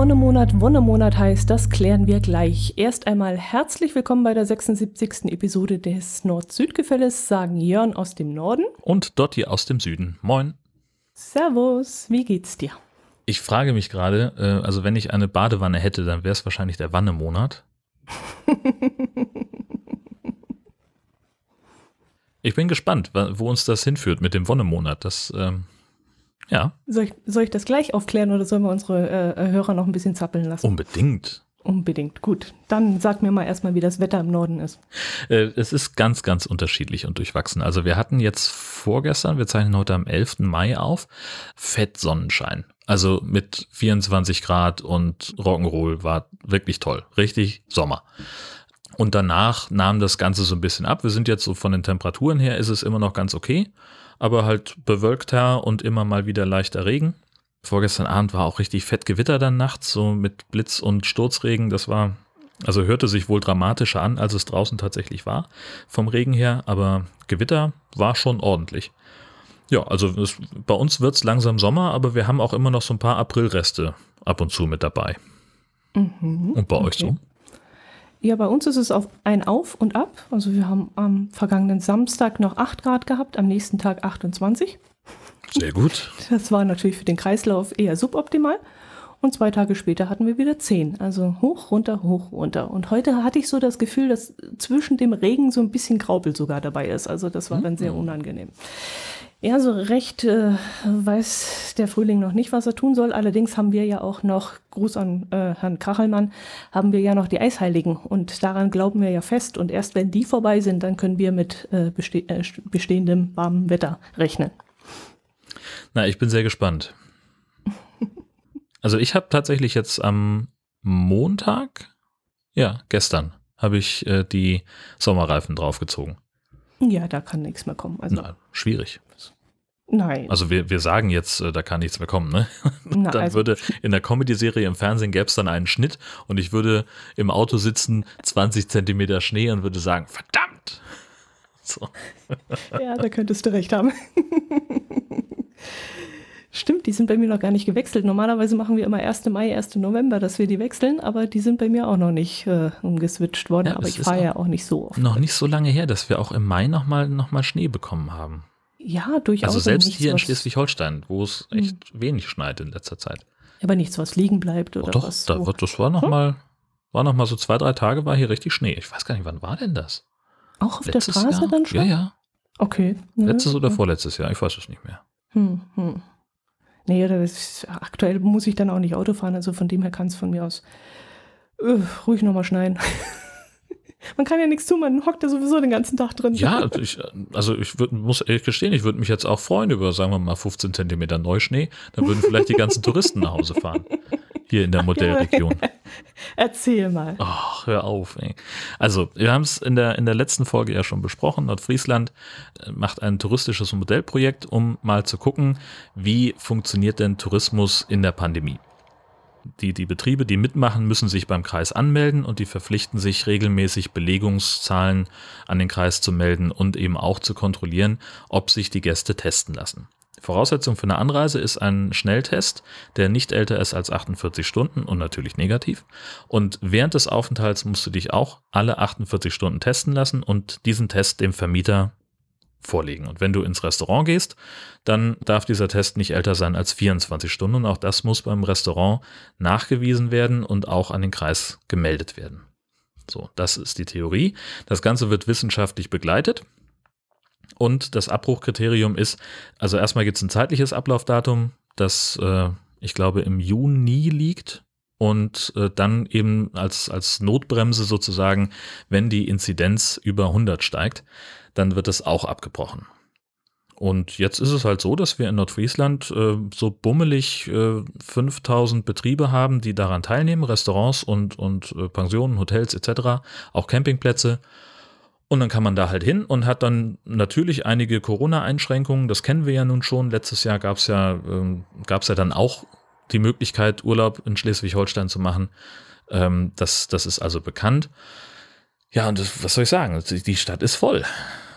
Wonnemonat Wonnemonat heißt, das klären wir gleich. Erst einmal herzlich willkommen bei der 76. Episode des Nord-Süd-Gefälles, sagen Jörn aus dem Norden. Und Dotti aus dem Süden. Moin. Servus, wie geht's dir? Ich frage mich gerade, äh, also wenn ich eine Badewanne hätte, dann wäre es wahrscheinlich der Wannemonat. ich bin gespannt, wo uns das hinführt mit dem Wonnemonat. Das ähm, ja. Soll ich, soll ich das gleich aufklären oder sollen wir unsere äh, Hörer noch ein bisschen zappeln lassen? Unbedingt. Unbedingt. Gut. Dann sag mir mal erstmal, wie das Wetter im Norden ist. Äh, es ist ganz, ganz unterschiedlich und durchwachsen. Also wir hatten jetzt vorgestern, wir zeichnen heute am 11. Mai auf, Fett Sonnenschein. Also mit 24 Grad und Rock'n'Roll war wirklich toll. Richtig Sommer. Und danach nahm das Ganze so ein bisschen ab. Wir sind jetzt so von den Temperaturen her, ist es immer noch ganz okay aber halt bewölkter und immer mal wieder leichter Regen. Vorgestern Abend war auch richtig fett Gewitter dann nachts, so mit Blitz und Sturzregen. Das war, also hörte sich wohl dramatischer an, als es draußen tatsächlich war, vom Regen her, aber Gewitter war schon ordentlich. Ja, also es, bei uns wird es langsam Sommer, aber wir haben auch immer noch so ein paar Aprilreste ab und zu mit dabei. Mhm, und bei okay. euch so? Ja, bei uns ist es auf ein Auf und Ab. Also wir haben am vergangenen Samstag noch 8 Grad gehabt, am nächsten Tag 28. Sehr gut. Das war natürlich für den Kreislauf eher suboptimal. Und zwei Tage später hatten wir wieder 10. Also hoch, runter, hoch, runter. Und heute hatte ich so das Gefühl, dass zwischen dem Regen so ein bisschen Graupel sogar dabei ist. Also das war dann sehr mhm. unangenehm. Ja, so recht äh, weiß der Frühling noch nicht, was er tun soll. Allerdings haben wir ja auch noch, Gruß an äh, Herrn Kachelmann, haben wir ja noch die Eisheiligen. Und daran glauben wir ja fest. Und erst wenn die vorbei sind, dann können wir mit äh, beste äh, bestehendem warmen Wetter rechnen. Na, ich bin sehr gespannt. Also ich habe tatsächlich jetzt am Montag, ja, gestern, habe ich äh, die Sommerreifen draufgezogen. Ja, da kann nichts mehr kommen. Also Na, schwierig. Nein. Also wir, wir sagen jetzt, äh, da kann nichts mehr kommen, ne? Na, dann also würde in der Comedy-Serie im Fernsehen gäbe es dann einen Schnitt und ich würde im Auto sitzen, 20 Zentimeter Schnee und würde sagen, verdammt! So. Ja, da könntest du recht haben. Stimmt, die sind bei mir noch gar nicht gewechselt. Normalerweise machen wir immer 1. Mai, 1. November, dass wir die wechseln, aber die sind bei mir auch noch nicht äh, umgeswitcht worden. Ja, aber ich fahre ja auch nicht so oft. Noch nicht so lange her, dass wir auch im Mai nochmal noch mal Schnee bekommen haben. Ja, durchaus. Also selbst hier in Schleswig-Holstein, wo es hm. echt hm. wenig schneit in letzter Zeit. Aber nichts, was liegen bleibt oder oh, doch, was? Doch, so. das war nochmal, hm? war noch mal so zwei, drei Tage war hier richtig Schnee. Ich weiß gar nicht, wann war denn das? Auch auf Letztes der Straße Jahr? dann schon? Ja, ja. Okay. Letztes oder vorletztes Jahr, ich weiß es nicht mehr. Hm, hm. Nee, ist, aktuell muss ich dann auch nicht Auto fahren, also von dem her kann es von mir aus äh, ruhig nochmal schneien. man kann ja nichts tun, man hockt ja sowieso den ganzen Tag drin. Ja, ich, also ich würd, muss ehrlich gestehen, ich würde mich jetzt auch freuen über, sagen wir mal, 15 Zentimeter Neuschnee. Dann würden vielleicht die ganzen Touristen nach Hause fahren. Hier in der Modellregion. Erzähl mal. Ach, hör auf. Ey. Also, wir haben es in der, in der letzten Folge ja schon besprochen. Nordfriesland äh, macht ein touristisches Modellprojekt, um mal zu gucken, wie funktioniert denn Tourismus in der Pandemie. Die, die Betriebe, die mitmachen, müssen sich beim Kreis anmelden und die verpflichten sich regelmäßig Belegungszahlen an den Kreis zu melden und eben auch zu kontrollieren, ob sich die Gäste testen lassen. Voraussetzung für eine Anreise ist ein Schnelltest, der nicht älter ist als 48 Stunden und natürlich negativ. Und während des Aufenthalts musst du dich auch alle 48 Stunden testen lassen und diesen Test dem Vermieter vorlegen. Und wenn du ins Restaurant gehst, dann darf dieser Test nicht älter sein als 24 Stunden. Und auch das muss beim Restaurant nachgewiesen werden und auch an den Kreis gemeldet werden. So, das ist die Theorie. Das Ganze wird wissenschaftlich begleitet. Und das Abbruchkriterium ist, also erstmal gibt es ein zeitliches Ablaufdatum, das äh, ich glaube im Juni liegt. Und äh, dann eben als, als Notbremse sozusagen, wenn die Inzidenz über 100 steigt, dann wird es auch abgebrochen. Und jetzt ist es halt so, dass wir in Nordfriesland äh, so bummelig äh, 5000 Betriebe haben, die daran teilnehmen, Restaurants und, und äh, Pensionen, Hotels etc., auch Campingplätze. Und dann kann man da halt hin und hat dann natürlich einige Corona-Einschränkungen. Das kennen wir ja nun schon. Letztes Jahr gab es ja, ähm, gab's ja dann auch die Möglichkeit, Urlaub in Schleswig-Holstein zu machen. Ähm, das, das ist also bekannt. Ja, und das, was soll ich sagen? Die Stadt ist voll.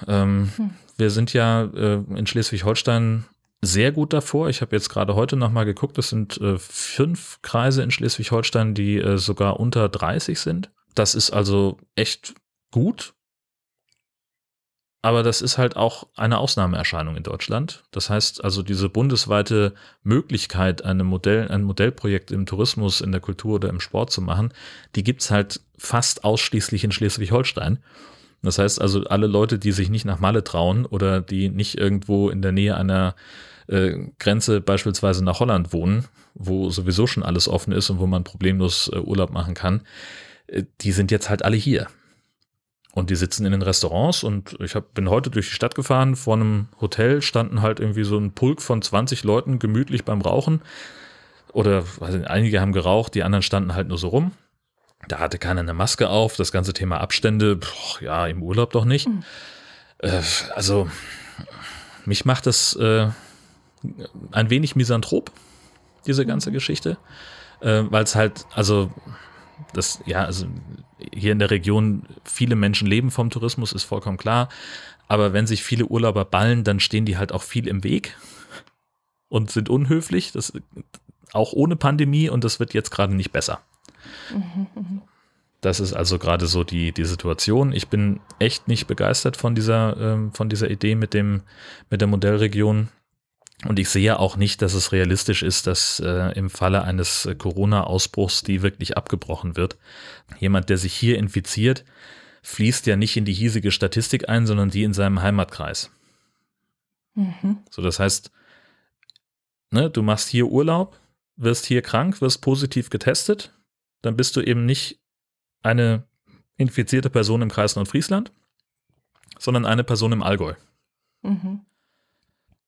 Ähm, hm. Wir sind ja äh, in Schleswig-Holstein sehr gut davor. Ich habe jetzt gerade heute nochmal geguckt, es sind äh, fünf Kreise in Schleswig-Holstein, die äh, sogar unter 30 sind. Das ist also echt gut. Aber das ist halt auch eine Ausnahmeerscheinung in Deutschland. Das heißt also, diese bundesweite Möglichkeit, eine Modell, ein Modellprojekt im Tourismus, in der Kultur oder im Sport zu machen, die gibt's halt fast ausschließlich in Schleswig-Holstein. Das heißt also, alle Leute, die sich nicht nach Malle trauen oder die nicht irgendwo in der Nähe einer äh, Grenze beispielsweise nach Holland wohnen, wo sowieso schon alles offen ist und wo man problemlos äh, Urlaub machen kann, äh, die sind jetzt halt alle hier. Und die sitzen in den Restaurants und ich hab, bin heute durch die Stadt gefahren. Vor einem Hotel standen halt irgendwie so ein Pulk von 20 Leuten gemütlich beim Rauchen. Oder nicht, einige haben geraucht, die anderen standen halt nur so rum. Da hatte keiner eine Maske auf. Das ganze Thema Abstände, boah, ja, im Urlaub doch nicht. Mhm. Äh, also, mich macht das äh, ein wenig misanthrop, diese ganze mhm. Geschichte. Äh, Weil es halt, also das, ja, also hier in der Region viele Menschen leben vom Tourismus, ist vollkommen klar. Aber wenn sich viele Urlauber ballen, dann stehen die halt auch viel im Weg und sind unhöflich. Das auch ohne Pandemie und das wird jetzt gerade nicht besser. Das ist also gerade so die, die Situation. Ich bin echt nicht begeistert von dieser, ähm, von dieser Idee mit dem, mit der Modellregion. Und ich sehe auch nicht, dass es realistisch ist, dass äh, im Falle eines äh, Corona-Ausbruchs die wirklich abgebrochen wird. Jemand, der sich hier infiziert, fließt ja nicht in die hiesige Statistik ein, sondern die in seinem Heimatkreis. Mhm. So, das heißt, ne, du machst hier Urlaub, wirst hier krank, wirst positiv getestet, dann bist du eben nicht eine infizierte Person im Kreis Nordfriesland, sondern eine Person im Allgäu. Mhm.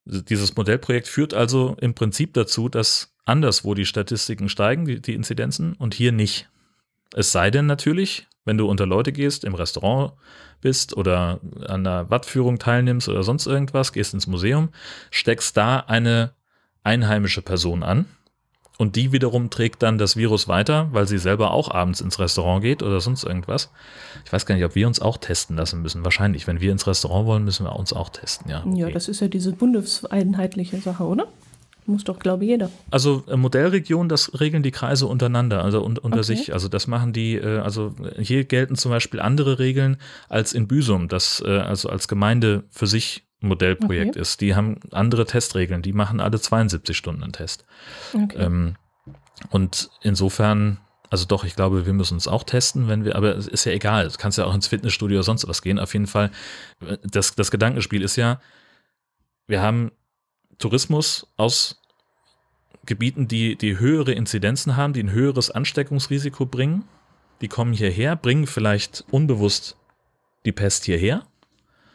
Dieses Modellprojekt führt also im Prinzip dazu, dass anderswo die Statistiken steigen, die, die Inzidenzen, und hier nicht. Es sei denn natürlich, wenn du unter Leute gehst, im Restaurant bist oder an einer Wattführung teilnimmst oder sonst irgendwas, gehst ins Museum, steckst da eine einheimische Person an, und die wiederum trägt dann das Virus weiter, weil sie selber auch abends ins Restaurant geht oder sonst irgendwas. Ich weiß gar nicht, ob wir uns auch testen lassen müssen. Wahrscheinlich, wenn wir ins Restaurant wollen, müssen wir uns auch testen, ja. Okay. Ja, das ist ja diese bundeseinheitliche Sache, oder? Muss doch, glaube ich, jeder. Also äh, Modellregion, das regeln die Kreise untereinander, also un unter okay. sich. Also das machen die, äh, also hier gelten zum Beispiel andere Regeln als in Büsum, das äh, also als Gemeinde für sich Modellprojekt okay. ist. Die haben andere Testregeln, die machen alle 72 Stunden einen Test. Okay. Ähm, und insofern, also doch, ich glaube, wir müssen uns auch testen, wenn wir, aber es ist ja egal, du kannst ja auch ins Fitnessstudio oder sonst was gehen. Auf jeden Fall, das, das Gedankenspiel ist ja, wir haben Tourismus aus Gebieten, die, die höhere Inzidenzen haben, die ein höheres Ansteckungsrisiko bringen. Die kommen hierher, bringen vielleicht unbewusst die Pest hierher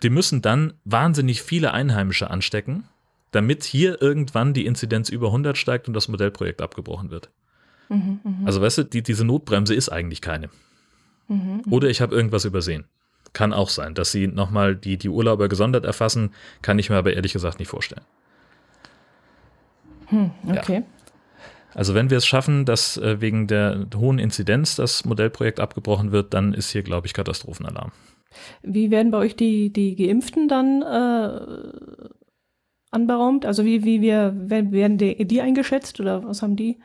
die müssen dann wahnsinnig viele Einheimische anstecken, damit hier irgendwann die Inzidenz über 100 steigt und das Modellprojekt abgebrochen wird. Mhm, mh. Also weißt du, die, diese Notbremse ist eigentlich keine. Mhm, Oder ich habe irgendwas übersehen. Kann auch sein, dass sie nochmal die, die Urlauber gesondert erfassen, kann ich mir aber ehrlich gesagt nicht vorstellen. Hm, okay. Ja. Also wenn wir es schaffen, dass äh, wegen der hohen Inzidenz das Modellprojekt abgebrochen wird, dann ist hier, glaube ich, Katastrophenalarm. Wie werden bei euch die, die Geimpften dann äh, anberaumt? Also wie, wie wir, werden die, die eingeschätzt oder was haben die?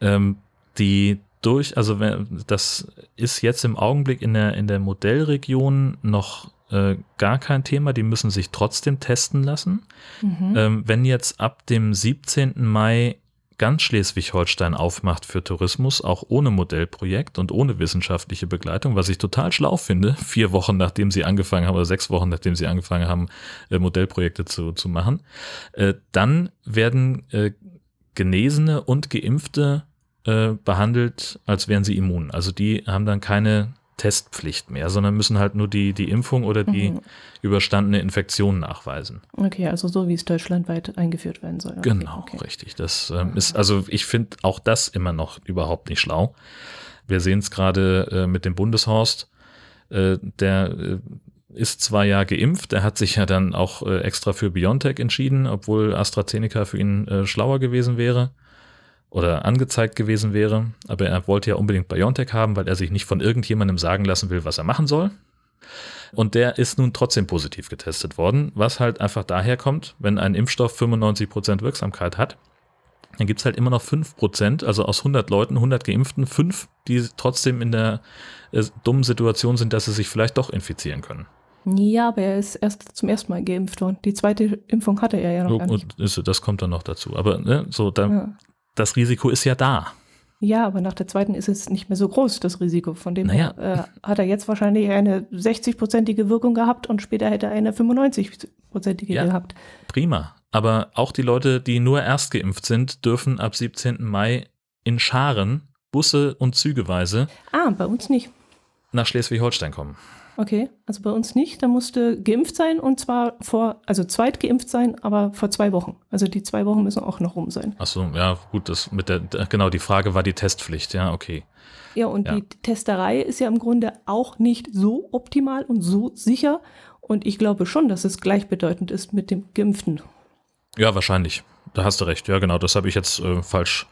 Ähm, die durch, also das ist jetzt im Augenblick in der, in der Modellregion noch äh, gar kein Thema. Die müssen sich trotzdem testen lassen. Mhm. Ähm, wenn jetzt ab dem 17. Mai ganz Schleswig-Holstein aufmacht für Tourismus, auch ohne Modellprojekt und ohne wissenschaftliche Begleitung, was ich total schlau finde, vier Wochen nachdem sie angefangen haben oder sechs Wochen nachdem sie angefangen haben, äh, Modellprojekte zu, zu machen, äh, dann werden äh, Genesene und Geimpfte behandelt, als wären sie immun. Also die haben dann keine Testpflicht mehr, sondern müssen halt nur die, die Impfung oder die mhm. überstandene Infektion nachweisen. Okay, also so wie es deutschlandweit eingeführt werden soll. Okay, genau, okay. richtig. Das ähm, ist, also ich finde auch das immer noch überhaupt nicht schlau. Wir sehen es gerade äh, mit dem Bundeshorst, äh, der äh, ist zwar ja geimpft, der hat sich ja dann auch äh, extra für BioNTech entschieden, obwohl AstraZeneca für ihn äh, schlauer gewesen wäre oder angezeigt gewesen wäre, aber er wollte ja unbedingt BioNTech haben, weil er sich nicht von irgendjemandem sagen lassen will, was er machen soll. Und der ist nun trotzdem positiv getestet worden, was halt einfach daher kommt, wenn ein Impfstoff 95 Prozent Wirksamkeit hat, dann gibt's halt immer noch 5%, also aus 100 Leuten, 100 Geimpften, 5, die trotzdem in der äh, dummen Situation sind, dass sie sich vielleicht doch infizieren können. Ja, aber er ist erst zum ersten Mal geimpft worden. Die zweite Impfung hatte er ja noch gar nicht. Und das kommt dann noch dazu. Aber ne, so, da, ja. Das Risiko ist ja da. Ja, aber nach der zweiten ist es nicht mehr so groß, das Risiko. Von dem naja. her äh, hat er jetzt wahrscheinlich eine 60-prozentige Wirkung gehabt und später hätte er eine 95-prozentige ja, gehabt. Prima. Aber auch die Leute, die nur erst geimpft sind, dürfen ab 17. Mai in Scharen, Busse und Zügeweise. Ah, bei uns nicht. Nach Schleswig-Holstein kommen. Okay, also bei uns nicht. Da musste geimpft sein und zwar vor, also zweit geimpft sein, aber vor zwei Wochen. Also die zwei Wochen müssen auch noch rum sein. Ach so, ja, gut, das mit der, genau, die Frage war die Testpflicht, ja, okay. Ja, und ja. die Testerei ist ja im Grunde auch nicht so optimal und so sicher. Und ich glaube schon, dass es gleichbedeutend ist mit dem Geimpften. Ja, wahrscheinlich. Da hast du recht. Ja, genau, das habe ich jetzt äh, falsch,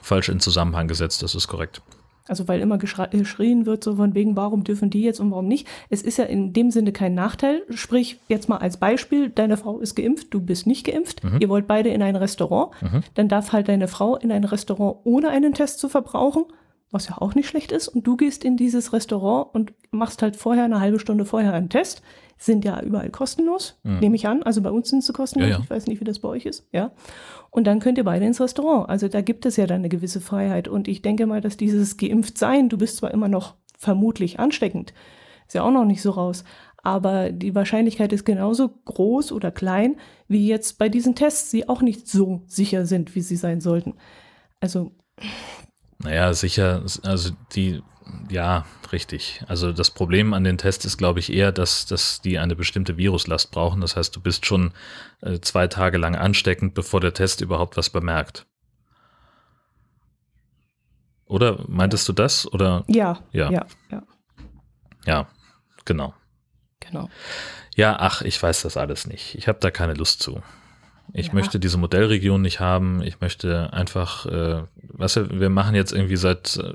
falsch in Zusammenhang gesetzt. Das ist korrekt. Also weil immer geschrien wird, so von wegen, warum dürfen die jetzt und warum nicht. Es ist ja in dem Sinne kein Nachteil. Sprich, jetzt mal als Beispiel, deine Frau ist geimpft, du bist nicht geimpft, mhm. ihr wollt beide in ein Restaurant, mhm. dann darf halt deine Frau in ein Restaurant ohne einen Test zu verbrauchen, was ja auch nicht schlecht ist, und du gehst in dieses Restaurant und machst halt vorher eine halbe Stunde vorher einen Test. Sind ja überall kostenlos, mhm. nehme ich an. Also bei uns sind sie kostenlos. Ja, ja. Ich weiß nicht, wie das bei euch ist. Ja. Und dann könnt ihr beide ins Restaurant. Also da gibt es ja dann eine gewisse Freiheit. Und ich denke mal, dass dieses geimpft sein, du bist zwar immer noch vermutlich ansteckend, ist ja auch noch nicht so raus, aber die Wahrscheinlichkeit ist genauso groß oder klein, wie jetzt bei diesen Tests, die auch nicht so sicher sind, wie sie sein sollten. Also. Naja, sicher, also die ja, richtig. Also das Problem an den Tests ist, glaube ich, eher, dass, dass die eine bestimmte Viruslast brauchen. Das heißt, du bist schon äh, zwei Tage lang ansteckend, bevor der Test überhaupt was bemerkt. Oder meintest du das? Oder? Ja, ja, ja. Ja, ja genau. Genau. Ja, ach, ich weiß das alles nicht. Ich habe da keine Lust zu. Ich ja. möchte diese Modellregion nicht haben. Ich möchte einfach, äh, weißt du, wir machen jetzt irgendwie seit äh,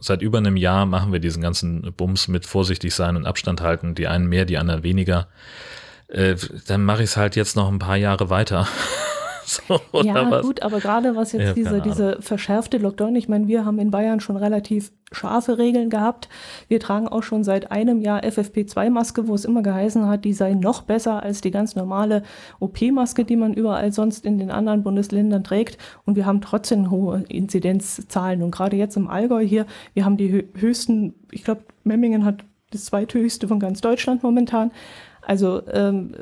seit über einem Jahr machen wir diesen ganzen Bums mit vorsichtig sein und Abstand halten, die einen mehr, die anderen weniger. Äh, dann mache ich es halt jetzt noch ein paar Jahre weiter. so, ja, was? gut, aber gerade was jetzt diese, diese verschärfte Lockdown, ich meine, wir haben in Bayern schon relativ scharfe Regeln gehabt. Wir tragen auch schon seit einem Jahr FFP2-Maske, wo es immer geheißen hat, die sei noch besser als die ganz normale OP-Maske, die man überall sonst in den anderen Bundesländern trägt. Und wir haben trotzdem hohe Inzidenzzahlen. Und gerade jetzt im Allgäu hier, wir haben die höchsten, ich glaube, Memmingen hat das zweithöchste von ganz Deutschland momentan. Also ähm,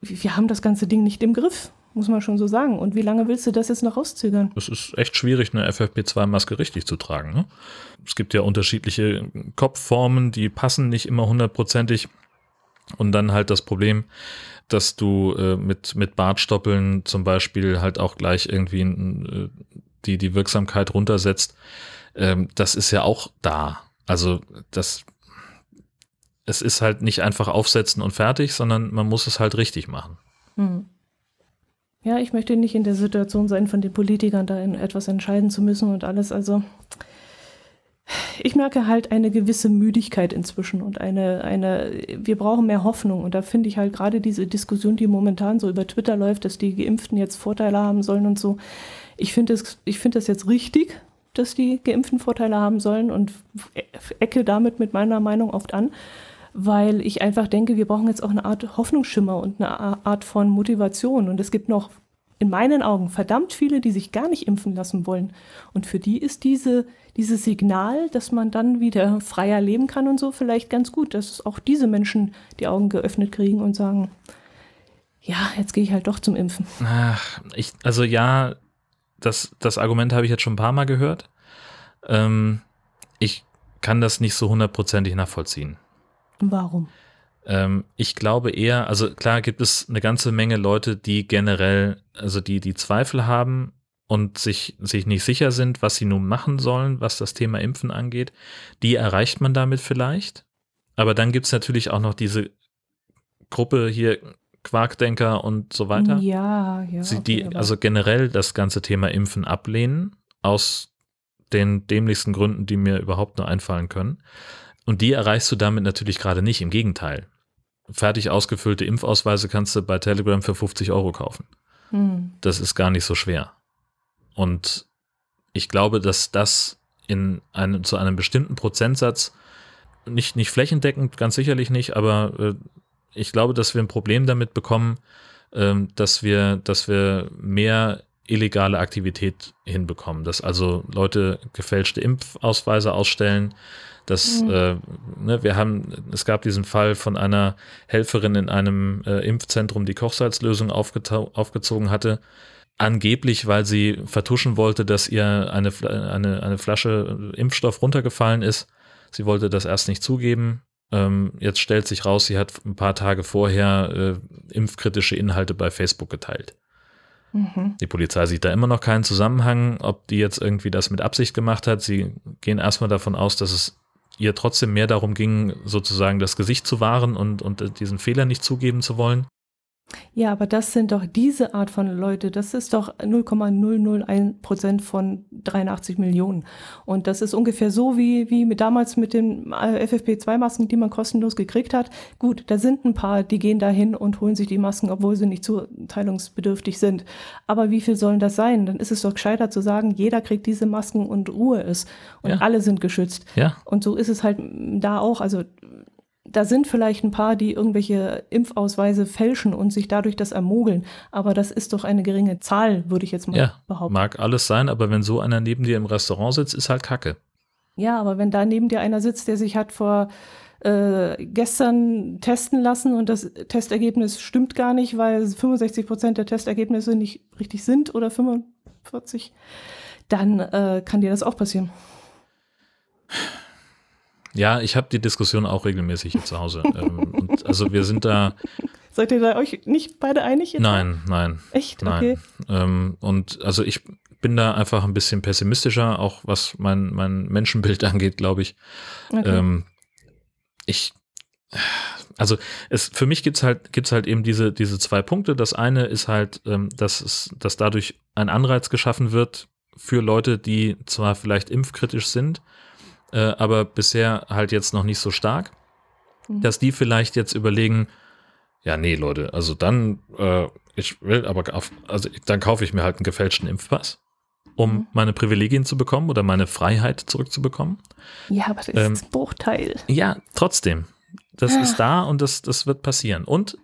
wir haben das ganze Ding nicht im Griff muss man schon so sagen. Und wie lange willst du das jetzt noch rauszögern? Es ist echt schwierig, eine FFP2-Maske richtig zu tragen. Ne? Es gibt ja unterschiedliche Kopfformen, die passen nicht immer hundertprozentig. Und dann halt das Problem, dass du äh, mit, mit Bartstoppeln zum Beispiel halt auch gleich irgendwie äh, die, die Wirksamkeit runtersetzt. Ähm, das ist ja auch da. Also das, es ist halt nicht einfach aufsetzen und fertig, sondern man muss es halt richtig machen. Mhm. Ja, ich möchte nicht in der Situation sein, von den Politikern da etwas entscheiden zu müssen und alles. Also ich merke halt eine gewisse Müdigkeit inzwischen und eine, eine, wir brauchen mehr Hoffnung. Und da finde ich halt gerade diese Diskussion, die momentan so über Twitter läuft, dass die Geimpften jetzt Vorteile haben sollen und so. Ich finde es, ich finde das jetzt richtig, dass die Geimpften Vorteile haben sollen und ecke damit mit meiner Meinung oft an weil ich einfach denke, wir brauchen jetzt auch eine Art Hoffnungsschimmer und eine Art von Motivation. Und es gibt noch in meinen Augen verdammt viele, die sich gar nicht impfen lassen wollen. Und für die ist diese, dieses Signal, dass man dann wieder freier leben kann und so, vielleicht ganz gut, dass auch diese Menschen die Augen geöffnet kriegen und sagen, ja, jetzt gehe ich halt doch zum Impfen. Ach, ich, also ja, das, das Argument habe ich jetzt schon ein paar Mal gehört. Ähm, ich kann das nicht so hundertprozentig nachvollziehen. Warum? Ähm, ich glaube eher, also klar gibt es eine ganze Menge Leute, die generell, also die, die Zweifel haben und sich, sich nicht sicher sind, was sie nun machen sollen, was das Thema Impfen angeht. Die erreicht man damit vielleicht. Aber dann gibt es natürlich auch noch diese Gruppe hier, Quarkdenker und so weiter. Ja, ja. Sie, die okay, also generell das ganze Thema Impfen ablehnen, aus den dämlichsten Gründen, die mir überhaupt nur einfallen können. Und die erreichst du damit natürlich gerade nicht, im Gegenteil. Fertig ausgefüllte Impfausweise kannst du bei Telegram für 50 Euro kaufen. Hm. Das ist gar nicht so schwer. Und ich glaube, dass das in einem, zu einem bestimmten Prozentsatz, nicht, nicht flächendeckend, ganz sicherlich nicht, aber äh, ich glaube, dass wir ein Problem damit bekommen, äh, dass wir, dass wir mehr illegale Aktivität hinbekommen, dass also Leute gefälschte Impfausweise ausstellen, dass mhm. äh, ne, wir haben, es gab diesen Fall von einer Helferin in einem äh, Impfzentrum, die Kochsalzlösung aufgezogen hatte, angeblich, weil sie vertuschen wollte, dass ihr eine, eine, eine Flasche Impfstoff runtergefallen ist. Sie wollte das erst nicht zugeben. Ähm, jetzt stellt sich raus, sie hat ein paar Tage vorher äh, impfkritische Inhalte bei Facebook geteilt. Mhm. Die Polizei sieht da immer noch keinen Zusammenhang, ob die jetzt irgendwie das mit Absicht gemacht hat. Sie gehen erstmal davon aus, dass es ihr trotzdem mehr darum ging, sozusagen das Gesicht zu wahren und, und diesen Fehler nicht zugeben zu wollen. Ja, aber das sind doch diese Art von Leute, das ist doch 0,001 Prozent von 83 Millionen. Und das ist ungefähr so wie, wie mit damals mit den äh, FFP2-Masken, die man kostenlos gekriegt hat. Gut, da sind ein paar, die gehen dahin und holen sich die Masken, obwohl sie nicht zuteilungsbedürftig sind. Aber wie viel sollen das sein? Dann ist es doch gescheiter zu sagen, jeder kriegt diese Masken und Ruhe ist. Und ja. alle sind geschützt. Ja. Und so ist es halt da auch. Also da sind vielleicht ein paar, die irgendwelche Impfausweise fälschen und sich dadurch das ermogeln. Aber das ist doch eine geringe Zahl, würde ich jetzt mal ja, behaupten. Mag alles sein, aber wenn so einer neben dir im Restaurant sitzt, ist halt Kacke. Ja, aber wenn da neben dir einer sitzt, der sich hat vor äh, gestern testen lassen und das Testergebnis stimmt gar nicht, weil 65 Prozent der Testergebnisse nicht richtig sind oder 45, dann äh, kann dir das auch passieren. Ja, ich habe die Diskussion auch regelmäßig hier zu Hause. ähm, und also wir sind da. Seid ihr da euch nicht beide einig? Jetzt nein, nein. Echt? Nein. Okay. Ähm, und also ich bin da einfach ein bisschen pessimistischer, auch was mein, mein Menschenbild angeht, glaube ich. Okay. Ähm, ich, also es, für mich gibt's halt, gibt's halt eben diese, diese zwei Punkte. Das eine ist halt, ähm, dass es, dass dadurch ein Anreiz geschaffen wird für Leute, die zwar vielleicht impfkritisch sind, äh, aber bisher halt jetzt noch nicht so stark, mhm. dass die vielleicht jetzt überlegen, ja, nee, Leute, also dann, äh, ich will aber, auf, also dann kaufe ich mir halt einen gefälschten Impfpass, um mhm. meine Privilegien zu bekommen oder meine Freiheit zurückzubekommen. Ja, aber das ist ähm, ein Bruchteil. Ja, trotzdem. Das ah. ist da und das, das wird passieren. Und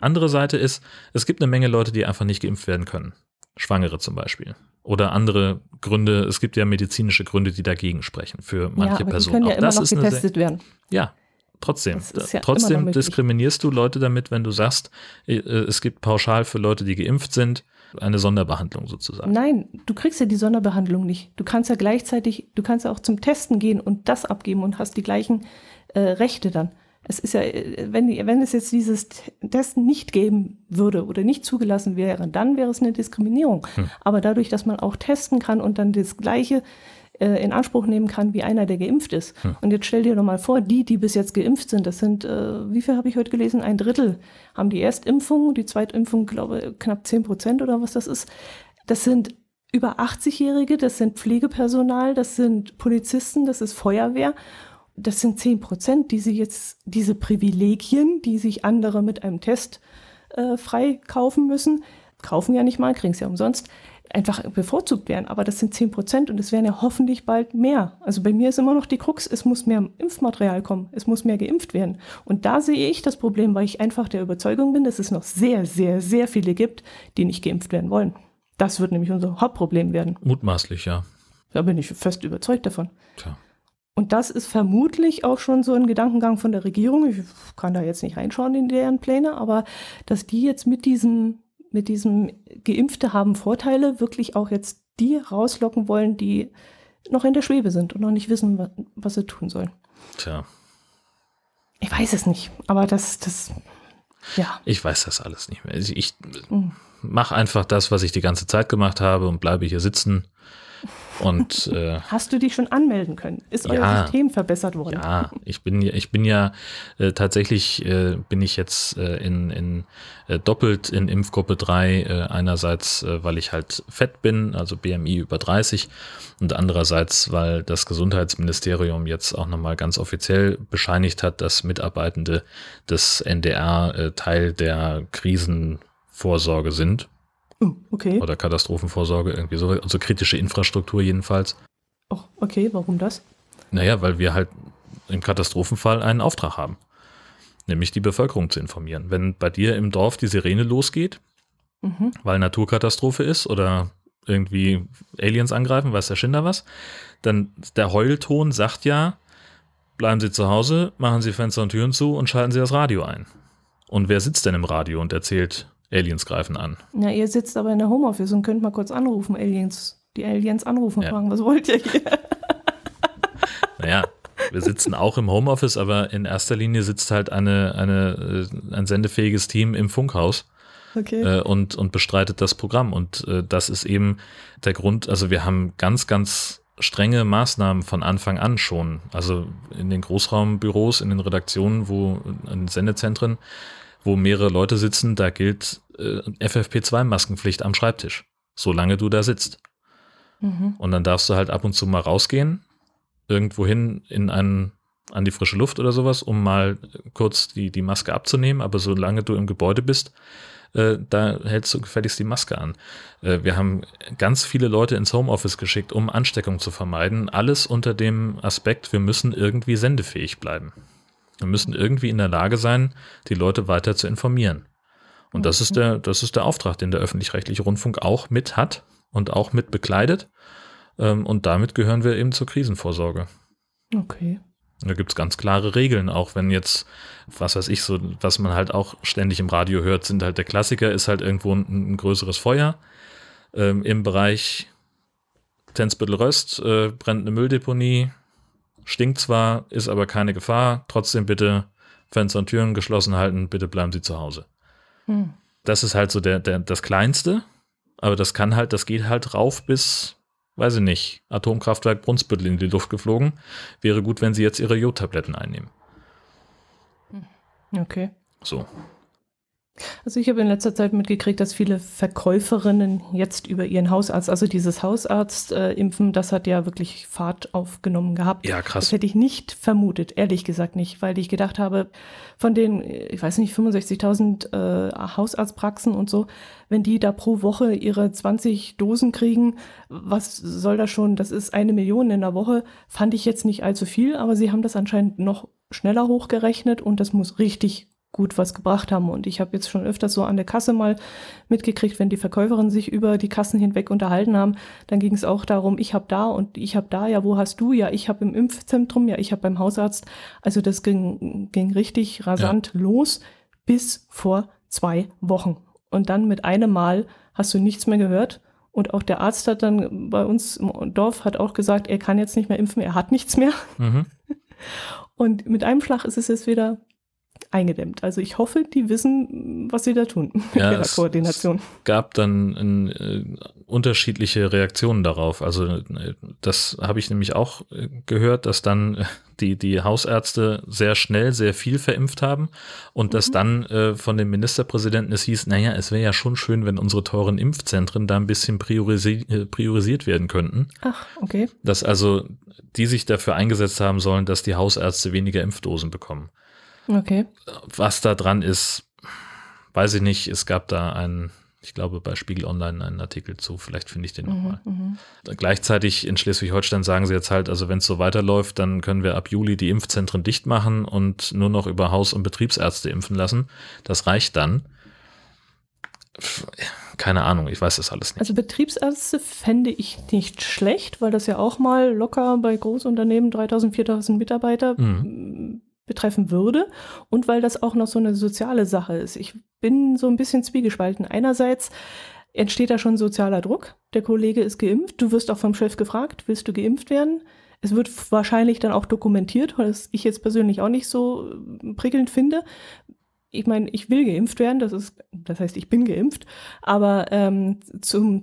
andere Seite ist, es gibt eine Menge Leute, die einfach nicht geimpft werden können. Schwangere zum Beispiel oder andere Gründe. Es gibt ja medizinische Gründe, die dagegen sprechen für manche ja, Personen. Die können ja Auch immer das noch getestet werden. Ja, trotzdem. Ja trotzdem diskriminierst du Leute damit, wenn du sagst, äh, es gibt pauschal für Leute, die geimpft sind, eine Sonderbehandlung sozusagen. Nein, du kriegst ja die Sonderbehandlung nicht. Du kannst ja gleichzeitig, du kannst ja auch zum Testen gehen und das abgeben und hast die gleichen äh, Rechte dann. Es ist ja, wenn, wenn es jetzt dieses Testen nicht geben würde oder nicht zugelassen wäre, dann wäre es eine Diskriminierung. Hm. Aber dadurch, dass man auch testen kann und dann das Gleiche äh, in Anspruch nehmen kann wie einer, der geimpft ist. Hm. Und jetzt stell dir doch mal vor, die, die bis jetzt geimpft sind, das sind, äh, wie viel habe ich heute gelesen? Ein Drittel haben die Erstimpfung, die Zweitimpfung, glaube knapp zehn Prozent oder was das ist. Das sind über 80-Jährige, das sind Pflegepersonal, das sind Polizisten, das ist Feuerwehr das sind zehn Prozent, die sie jetzt, diese Privilegien, die sich andere mit einem Test äh, frei kaufen müssen, kaufen ja nicht mal, kriegen es ja umsonst, einfach bevorzugt werden. Aber das sind zehn Prozent und es werden ja hoffentlich bald mehr. Also bei mir ist immer noch die Krux, es muss mehr Impfmaterial kommen, es muss mehr geimpft werden. Und da sehe ich das Problem, weil ich einfach der Überzeugung bin, dass es noch sehr, sehr, sehr viele gibt, die nicht geimpft werden wollen. Das wird nämlich unser Hauptproblem werden. Mutmaßlich, ja. Da bin ich fest überzeugt davon. Tja. Und das ist vermutlich auch schon so ein Gedankengang von der Regierung. Ich kann da jetzt nicht reinschauen in deren Pläne, aber dass die jetzt mit diesem, mit diesem Geimpfte haben Vorteile wirklich auch jetzt die rauslocken wollen, die noch in der Schwebe sind und noch nicht wissen, was, was sie tun sollen. Tja. Ich weiß es nicht, aber das, das, ja. Ich weiß das alles nicht mehr. Ich mhm. mache einfach das, was ich die ganze Zeit gemacht habe und bleibe hier sitzen Und äh, hast du dich schon anmelden können? Ist euer Ja. System verbessert worden? Ja, ich bin, ja- ich bin ja äh, tatsächlich äh, bin ich jetzt äh, in, in äh, doppelt in Impfgruppe 3. Äh, einerseits, weil ich halt fett bin, also BMI über 30 und andererseits, weil das Gesundheitsministerium jetzt auch nochmal ganz offiziell bescheinigt hat, dass Mitarbeitende des NDR Teil der Krisenvorsorge sind Oh, okay. oder Katastrophenvorsorge, irgendwie so, also kritische Infrastruktur jedenfalls. Oh, okay, warum das? Naja, weil wir halt im Katastrophenfall einen Auftrag haben. Nämlich die Bevölkerung zu informieren. Wenn bei dir im Dorf die Sirene losgeht, Mhm. weil Naturkatastrophe ist oder irgendwie Aliens angreifen, weiß der Schinder was, dann der Heulton sagt ja, bleiben Sie zu Hause, machen Sie Fenster und Türen zu und schalten Sie das Radio ein. Und wer sitzt denn im Radio und erzählt, Aliens greifen an? Ja, ihr sitzt aber in der Homeoffice und könnt mal kurz anrufen, Aliens. Die Aliens anrufen und Ja. fragen, was wollt ihr hier? Naja, wir sitzen auch im Homeoffice, aber in erster Linie sitzt halt eine, eine, äh, ein sendefähiges Team im Funkhaus Okay. äh, und, und bestreitet das Programm. Und äh, das ist eben der Grund, also wir haben ganz, ganz strenge Maßnahmen von Anfang an schon. Also in den Großraumbüros, in den Redaktionen, wo in den Sendezentren, wo mehrere Leute sitzen, da gilt äh, FFP2-Maskenpflicht am Schreibtisch, solange du da sitzt. Mhm. Und dann darfst du halt ab und zu mal rausgehen, irgendwohin in einen, an die frische Luft oder sowas, um mal kurz die, die Maske abzunehmen. Aber solange du im Gebäude bist, äh, da hältst du gefälligst die Maske an. Äh, wir haben ganz viele Leute ins Homeoffice geschickt, um Ansteckung zu vermeiden. Alles unter dem Aspekt, wir müssen irgendwie sendefähig bleiben. Wir müssen irgendwie in der Lage sein, die Leute weiter zu informieren. Und das ist der, das ist der Auftrag, den der öffentlich-rechtliche Rundfunk auch mit hat und auch mit bekleidet. Ähm, Und damit gehören wir eben zur Krisenvorsorge. Okay. Da gibt's ganz klare Regeln, auch wenn jetzt, was weiß ich, so, was man halt auch ständig im Radio hört, sind halt der Klassiker, ist halt irgendwo ein, ein größeres Feuer. Ähm, Im Bereich Tensbüttel Röst äh, brennt eine Mülldeponie, stinkt zwar, ist aber keine Gefahr, trotzdem bitte Fenster und Türen geschlossen halten, bitte bleiben Sie zu Hause. Hm. Das ist halt so der, der, das Kleinste, aber das kann halt, das geht halt rauf bis, weiß ich nicht, Atomkraftwerk Brunsbüttel in die Luft geflogen. Wäre gut, wenn Sie jetzt Ihre Jodtabletten einnehmen. Okay. So. Also ich habe in letzter Zeit mitgekriegt, dass viele Verkäuferinnen jetzt über ihren Hausarzt, also dieses Hausarzt-Impfen, das hat ja wirklich Fahrt aufgenommen gehabt. Ja, Das krass. hätte ich nicht vermutet, ehrlich gesagt nicht, weil ich gedacht habe, von den, ich weiß nicht, 65.000 äh, Hausarztpraxen und so, wenn die da pro Woche ihre 20 Dosen kriegen, was soll das schon? Das ist eine Million in der Woche, fand ich jetzt nicht allzu viel, aber sie haben das anscheinend noch schneller hochgerechnet und das muss richtig gut was gebracht haben. Und ich habe jetzt schon öfters so an der Kasse mal mitgekriegt, wenn die Verkäuferinnen sich über die Kassen hinweg unterhalten haben, dann ging es auch darum, ich habe da und ich habe da, ja, wo hast du? Ja, ich habe im Impfzentrum, ja, ich habe beim Hausarzt. Also das ging, ging richtig rasant los bis vor zwei Wochen. Und dann mit einem Mal hast du nichts mehr gehört. Und auch der Arzt hat dann bei uns im Dorf hat auch gesagt, er kann jetzt nicht mehr impfen, er hat nichts mehr. Mhm. Und mit einem Schlag ist es jetzt wieder eingedämmt. Also ich hoffe, die wissen, was sie da tun mit Ja, ihrer es- Koordination. Gab dann äh, unterschiedliche Reaktionen darauf. Also äh, das habe ich nämlich auch äh, gehört, dass dann äh, die, die Hausärzte sehr schnell sehr viel verimpft haben und dass dann äh, von dem Ministerpräsidenten es hieß, naja, es wäre ja schon schön, wenn unsere teuren Impfzentren da ein bisschen priorisi äh, priorisiert werden könnten. Ach, okay. Dass also die sich dafür eingesetzt haben sollen, dass die Hausärzte weniger Impfdosen bekommen. Okay. Was da dran ist, weiß ich nicht. Es gab da einen, ich glaube, bei Spiegel Online einen Artikel zu. Vielleicht finde ich den nochmal. Mhm. Gleichzeitig in Schleswig-Holstein sagen sie jetzt halt, also wenn es so weiterläuft, dann können wir ab Juli die Impfzentren dicht machen und nur noch über Haus- und Betriebsärzte impfen lassen. Das reicht dann. Keine Ahnung, ich weiß das alles nicht. Also Betriebsärzte fände ich nicht schlecht, weil das ja auch mal locker bei Großunternehmen 3000, 4000 Mitarbeiter Mhm. Betreffen würde und weil das auch noch so eine soziale Sache ist. Ich bin so ein bisschen zwiegespalten. Einerseits entsteht da schon sozialer Druck. Der Kollege ist geimpft. Du wirst auch vom Chef gefragt, willst du geimpft werden? Es wird wahrscheinlich dann auch dokumentiert, was ich jetzt persönlich auch nicht so äh, prickelnd finde. Ich meine, ich will geimpft werden, das ist, das heißt, ich bin geimpft, aber ähm, zum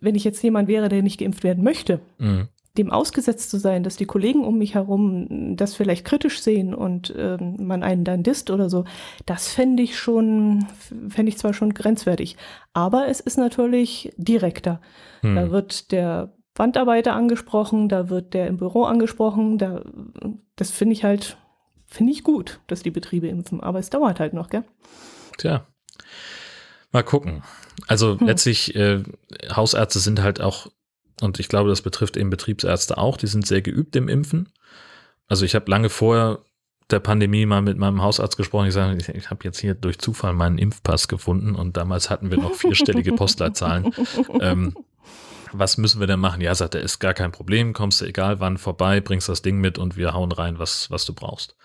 wenn ich jetzt jemand wäre, der nicht geimpft werden möchte, Mhm. Dem ausgesetzt zu sein, dass die Kollegen um mich herum das vielleicht kritisch sehen und ähm, man einen dann disst oder so, das fände ich schon, fände ich zwar schon grenzwertig. Aber es ist natürlich direkter. Da Hm. wird der Wandarbeiter angesprochen, da wird der im Büro angesprochen, da, das finde ich halt, finde ich gut, dass die Betriebe impfen. Aber es dauert halt noch, gell? Tja. Mal gucken. Also Hm. letztlich, äh, Hausärzte sind halt auch, und ich glaube, das betrifft eben Betriebsärzte auch, die sind sehr geübt im Impfen. Also ich habe lange vor der Pandemie mal mit meinem Hausarzt gesprochen. Ich sage, ich, ich habe jetzt hier durch Zufall meinen Impfpass gefunden und damals hatten wir noch vierstellige Postleitzahlen. ähm, was müssen wir denn machen? Ja, sagt er, ist gar kein Problem, kommst du egal wann vorbei, bringst das Ding mit und wir hauen rein, was, was du brauchst.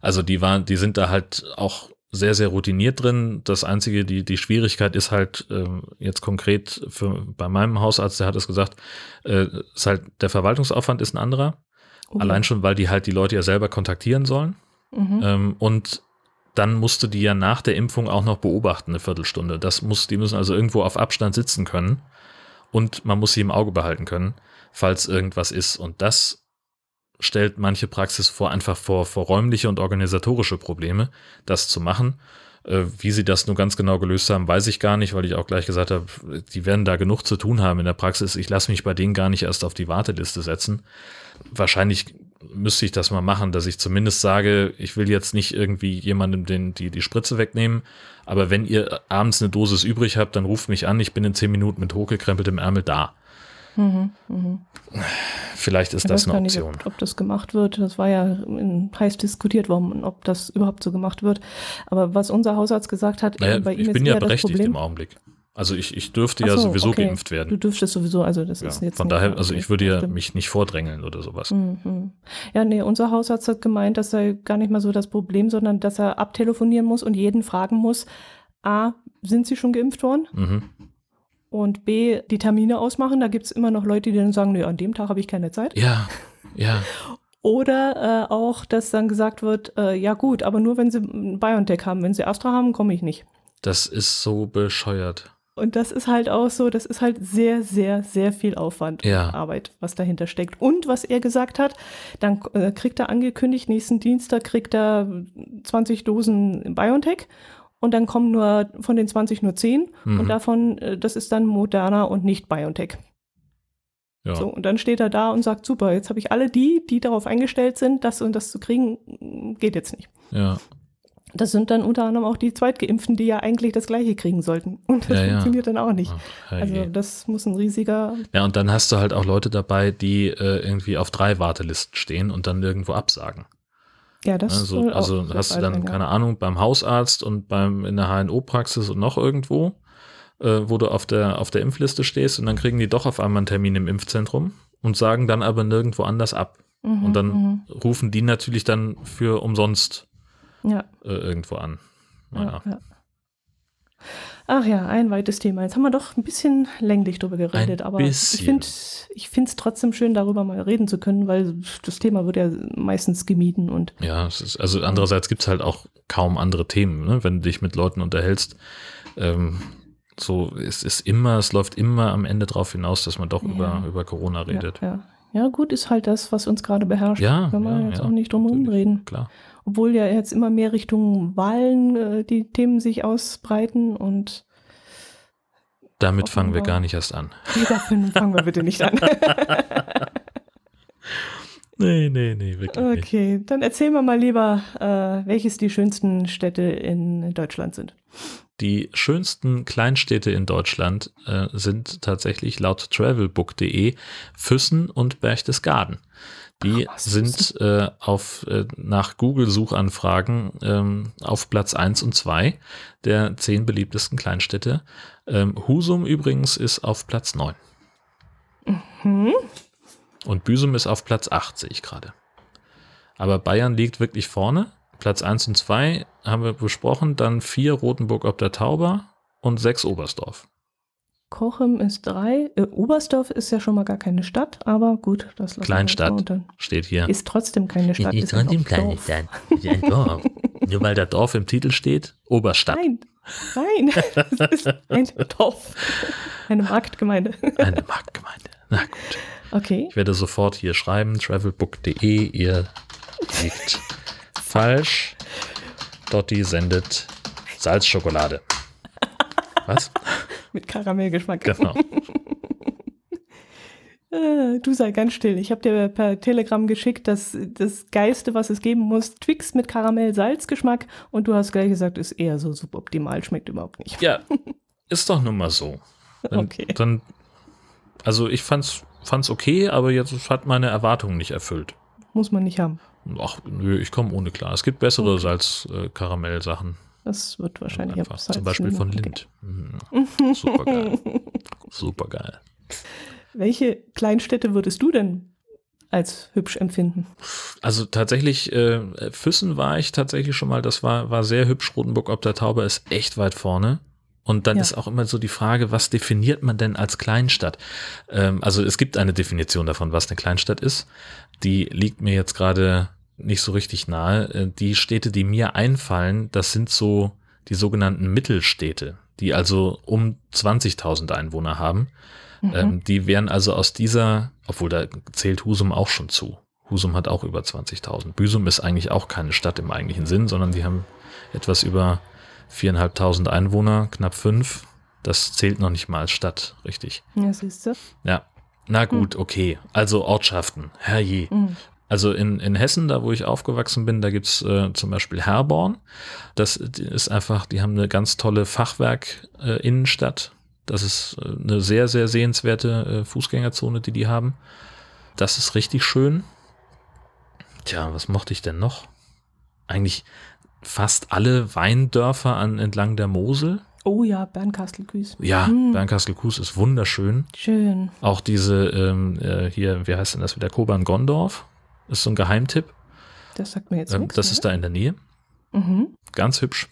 Also die waren, die sind da halt auch sehr, sehr routiniert drin. Das einzige, die, die Schwierigkeit ist halt ähm, jetzt konkret für, bei meinem Hausarzt, der hat es gesagt, äh, ist halt, der Verwaltungsaufwand ist ein anderer. Okay. Allein schon, weil die halt die Leute ja selber kontaktieren sollen. Mhm. Ähm, und dann musst du die ja nach der Impfung auch noch beobachten, eine Viertelstunde. Das muss, die müssen also irgendwo auf Abstand sitzen können und man muss sie im Auge behalten können, falls irgendwas ist. Und das stellt manche Praxis vor, einfach vor, vor räumliche und organisatorische Probleme, das zu machen. Äh, Wie sie das nur ganz genau gelöst haben, weiß ich gar nicht, weil ich auch gleich gesagt habe, die werden da genug zu tun haben in der Praxis. Ich lasse mich bei denen gar nicht erst auf die Warteliste setzen. Wahrscheinlich müsste ich das mal machen, dass ich zumindest sage, ich will jetzt nicht irgendwie jemandem den, die, die Spritze wegnehmen, aber wenn ihr abends eine Dosis übrig habt, dann ruft mich an, ich bin in zehn Minuten mit hochgekrempeltem Ärmel da. Mhm. Mhm. Vielleicht ist Ich das eine gar nicht, Option. ob, ob das gemacht wird. Das war ja heiß diskutiert worden, ob das überhaupt so gemacht wird. Aber was unser Hausarzt gesagt hat, Naja, bei ich ihm bin ist ja eher das berechtigt Problem. im Augenblick. Also ich, ich dürfte Ach ja so, sowieso okay. geimpft werden. Du dürftest sowieso, also das Ja, ist jetzt von daher, also okay, ich würde ja stimmt. mich nicht vordrängeln oder sowas. Mhm. Ja, nee, unser Hausarzt hat gemeint, das sei gar nicht mal so das Problem, sondern dass er abtelefonieren muss und jeden fragen muss, A, sind sie schon geimpft worden? Mhm. Und B, die Termine ausmachen. Da gibt es immer noch Leute, die dann sagen, nee, an dem Tag habe ich keine Zeit. Ja, ja, Oder äh, auch, dass dann gesagt wird, äh, ja gut, aber nur wenn sie BioNTech haben. Wenn sie Astra haben, komme ich nicht. das ist so bescheuert. Und das ist halt auch so, das ist halt sehr, sehr, sehr viel Aufwand Ja. und Arbeit, was dahinter steckt. Und was er gesagt hat, dann äh, kriegt er angekündigt, nächsten Dienstag kriegt er 20 Dosen BioNTech und dann kommen nur von den 20 nur 10 Mhm. und davon, äh, das ist dann Moderna und nicht BioNTech. Ja. So, und dann steht er da und sagt, super, jetzt habe ich alle die, die darauf eingestellt sind, das und das zu kriegen, geht jetzt nicht. ja. Das sind dann unter anderem auch die Zweitgeimpften, die ja eigentlich das Gleiche kriegen sollten. Und das Ja, ja. funktioniert dann auch nicht. Ach, Also das muss ein riesiger. ja, und dann hast du halt auch Leute dabei, die äh, irgendwie auf drei Wartelisten stehen und dann irgendwo absagen. Ja, das Also, soll auch also der hast du dann, sein, ja. keine Ahnung, beim Hausarzt und beim in der HNO-Praxis und noch irgendwo, äh, wo du auf der, auf der Impfliste stehst und dann kriegen die doch auf einmal einen Termin im Impfzentrum und sagen dann aber nirgendwo anders ab. Mhm, Und dann mhm. rufen die natürlich dann für umsonst Ja, äh, irgendwo an. ja, Naja. ja. Ach ja, ein weites Thema. Jetzt haben wir doch ein bisschen länglich drüber geredet, aber bisschen. ich finde ich finde es trotzdem schön, darüber mal reden zu können, weil das Thema wird ja meistens gemieden und Ja, es ist, also andererseits gibt es halt auch kaum andere Themen, ne? wenn du dich mit Leuten unterhältst. Ähm, so, es ist immer, es läuft immer am Ende darauf hinaus, dass man doch Ja. über, über Corona redet. Ja, ja. ja, gut, ist halt das, was uns gerade beherrscht. Ja, Können wir ja, jetzt auch nicht drum herum reden. Klar. Obwohl ja jetzt immer mehr Richtung Wahlen äh, die Themen sich ausbreiten und Damit fangen wir gar nicht erst an. dafür fangen wir bitte nicht an. Nee, nee, nee, wirklich nicht. Okay, dann erzählen wir mal lieber, äh, welches die schönsten Städte in Deutschland sind. Die schönsten Kleinstädte in Deutschland äh, sind tatsächlich laut travelbook.de Füssen und Berchtesgaden. Die Ach, sind äh, auf, äh, nach Google-Suchanfragen ähm, auf Platz 1 und 2 der zehn beliebtesten Kleinstädte. Ähm, Husum übrigens ist auf Platz 9 Hm? und Büsum ist auf Platz 8, sehe ich gerade. Aber Bayern liegt wirklich vorne. Platz 1 und 2 haben wir besprochen, dann 4 Rotenburg ob der Tauber und 6 Oberstdorf. Kochem ist drei. Äh, Oberstdorf ist ja schon mal gar keine Stadt, aber gut, das lassen wir Kleinstadt. unter- Steht hier. Ist trotzdem keine Stadt. ist ist ein trotzdem kleine Dorf. Stadt. Ist ein Dorf. Nur weil der Dorf im Titel steht, Oberstadt. Nein, nein, das ist ein Dorf. Eine Marktgemeinde. Eine Marktgemeinde. Na gut. Okay. Ich werde sofort hier schreiben, travelbook.de, ihr liegt falsch. Dotti sendet Salzschokolade. Was? Mit Karamellgeschmack. Genau. Äh, Du sei ganz still. Ich habe dir per Telegram geschickt, dass das Geiste, was es geben muss, Twix mit Karamell-Salzgeschmack und du hast gleich gesagt, ist eher so suboptimal, schmeckt überhaupt nicht. Ja, ist doch nun mal so. Dann, Okay. Dann, also ich fand's, fand's okay, aber jetzt hat meine Erwartungen nicht erfüllt. Muss man nicht haben. Ach, nö, ich komme ohne klar. Es gibt bessere Salz-Karamell-Sachen. Das wird wahrscheinlich Einfach. Salz Zum Beispiel von. Lind. Mhm. Super geil. Super geil. Welche Kleinstädte würdest du denn als hübsch empfinden? Also tatsächlich, äh, Füssen war ich tatsächlich schon mal, das war, war sehr hübsch. Rotenburg ob der Tauber ist echt weit vorne. Und dann Ja. ist auch immer so die Frage, was definiert man denn als Kleinstadt? Ähm, also es gibt eine Definition davon, was eine Kleinstadt ist. Die liegt mir jetzt gerade nicht so richtig nahe. Äh, Die Städte, die mir einfallen, das sind so die sogenannten Mittelstädte, die also um 20.000 Einwohner haben. Mhm. Ähm, die wären also aus dieser, obwohl da zählt Husum auch schon zu. Husum hat auch über 20.000. Büsum ist eigentlich auch keine Stadt im eigentlichen Sinn, sondern die haben etwas über 4.500 Einwohner, knapp fünf. Das zählt noch nicht mal als Stadt, richtig. ja, siehst du. Ja. Na gut, okay. Also Ortschaften. Herrje. Mhm. Also in, in Hessen, da wo ich aufgewachsen bin, da gibt's äh, zum Beispiel Herborn. Das ist einfach, die haben eine ganz tolle Fachwerk-Innenstadt. das ist äh, eine sehr, sehr sehenswerte äh, Fußgängerzone, die die haben. Das ist richtig schön. Tja, was mochte ich denn noch? Eigentlich fast alle Weindörfer an, entlang der Mosel. Oh ja, Bernkastel-Küß. Ja, Hm. Bernkastel-Kues ist wunderschön. Schön. Auch diese, ähm, äh, hier, wie heißt denn das wieder? Koban-Gondorf. Ist so ein Geheimtipp. Das sagt mir jetzt Ähm, nichts. das ist da in der Nähe. Mhm. Ganz hübsch.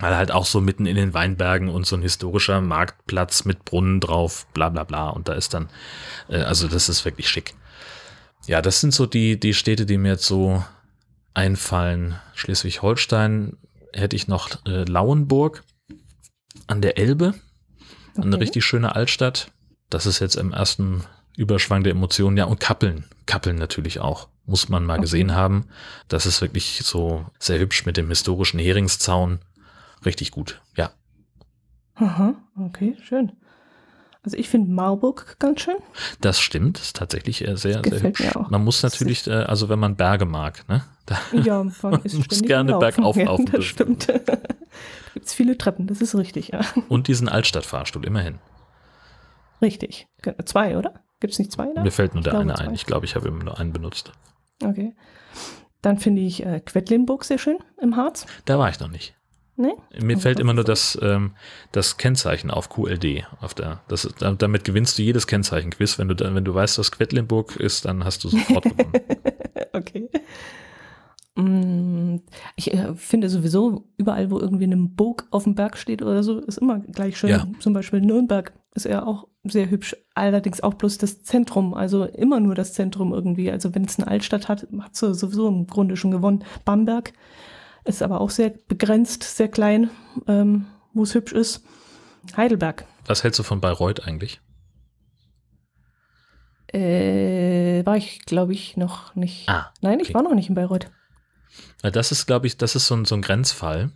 Weil halt auch so mitten in den Weinbergen und so ein historischer Marktplatz mit Brunnen drauf, bla bla bla. Und da ist dann, äh, also das ist wirklich schick. Ja, das sind so die, die Städte, die mir jetzt so einfallen. Schleswig-Holstein hätte ich noch äh, Lauenburg an der Elbe. Eine Okay. richtig schöne Altstadt. Das ist jetzt im ersten Überschwang der Emotionen. Ja, und Kappeln. Kappeln natürlich auch. Muss man mal gesehen haben. Das ist wirklich so sehr hübsch mit dem historischen Heringszaun. Richtig gut. Ja. Aha, okay, schön. Also ich finde Marburg ganz schön. Das stimmt. Ist tatsächlich äh, sehr, sehr gefällt hübsch. mir auch. Man muss natürlich, äh, also wenn man Berge mag, ne? Da, Ja, man ist muss gerne am Laufen. bergauf ja, Das stimmt. da gibt es viele Treppen, das ist richtig, ja. und diesen Altstadtfahrstuhl, immerhin. Richtig. Ge- Zwei, oder? Gibt es nicht zwei da? Mir fällt nur der glaube, eine zwei. ein. Ich glaube, ich habe immer nur einen benutzt. Okay. Dann finde ich äh, Quedlinburg sehr schön im Harz. Da war ich noch nicht. Ne? Mir Oh, fällt immer nur das, ähm, das Kennzeichen auf QLD. Auf der, das, ist- damit gewinnst du jedes Kennzeichen-Quiz. Wenn du, da- wenn du weißt, was Quedlinburg ist, dann hast du sofort gewonnen. Okay. Mm, Ich äh, finde sowieso, überall, wo irgendwie eine Burg auf dem Berg steht oder so, ist immer gleich schön. Ja. Zum Beispiel Nürnberg ist ja auch sehr hübsch. Allerdings auch bloß das Zentrum, also immer nur das Zentrum irgendwie. Also wenn es eine Altstadt hat, hat sie sowieso im Grunde schon gewonnen. Bamberg ist aber auch sehr begrenzt, sehr klein, ähm, wo es hübsch ist. Heidelberg. Was hältst du von Bayreuth eigentlich? Äh, war ich, glaube ich, noch nicht. Ah, Nein, ich okay. war noch nicht in Bayreuth. Das ist, glaube ich, das ist so ein, so ein Grenzfall.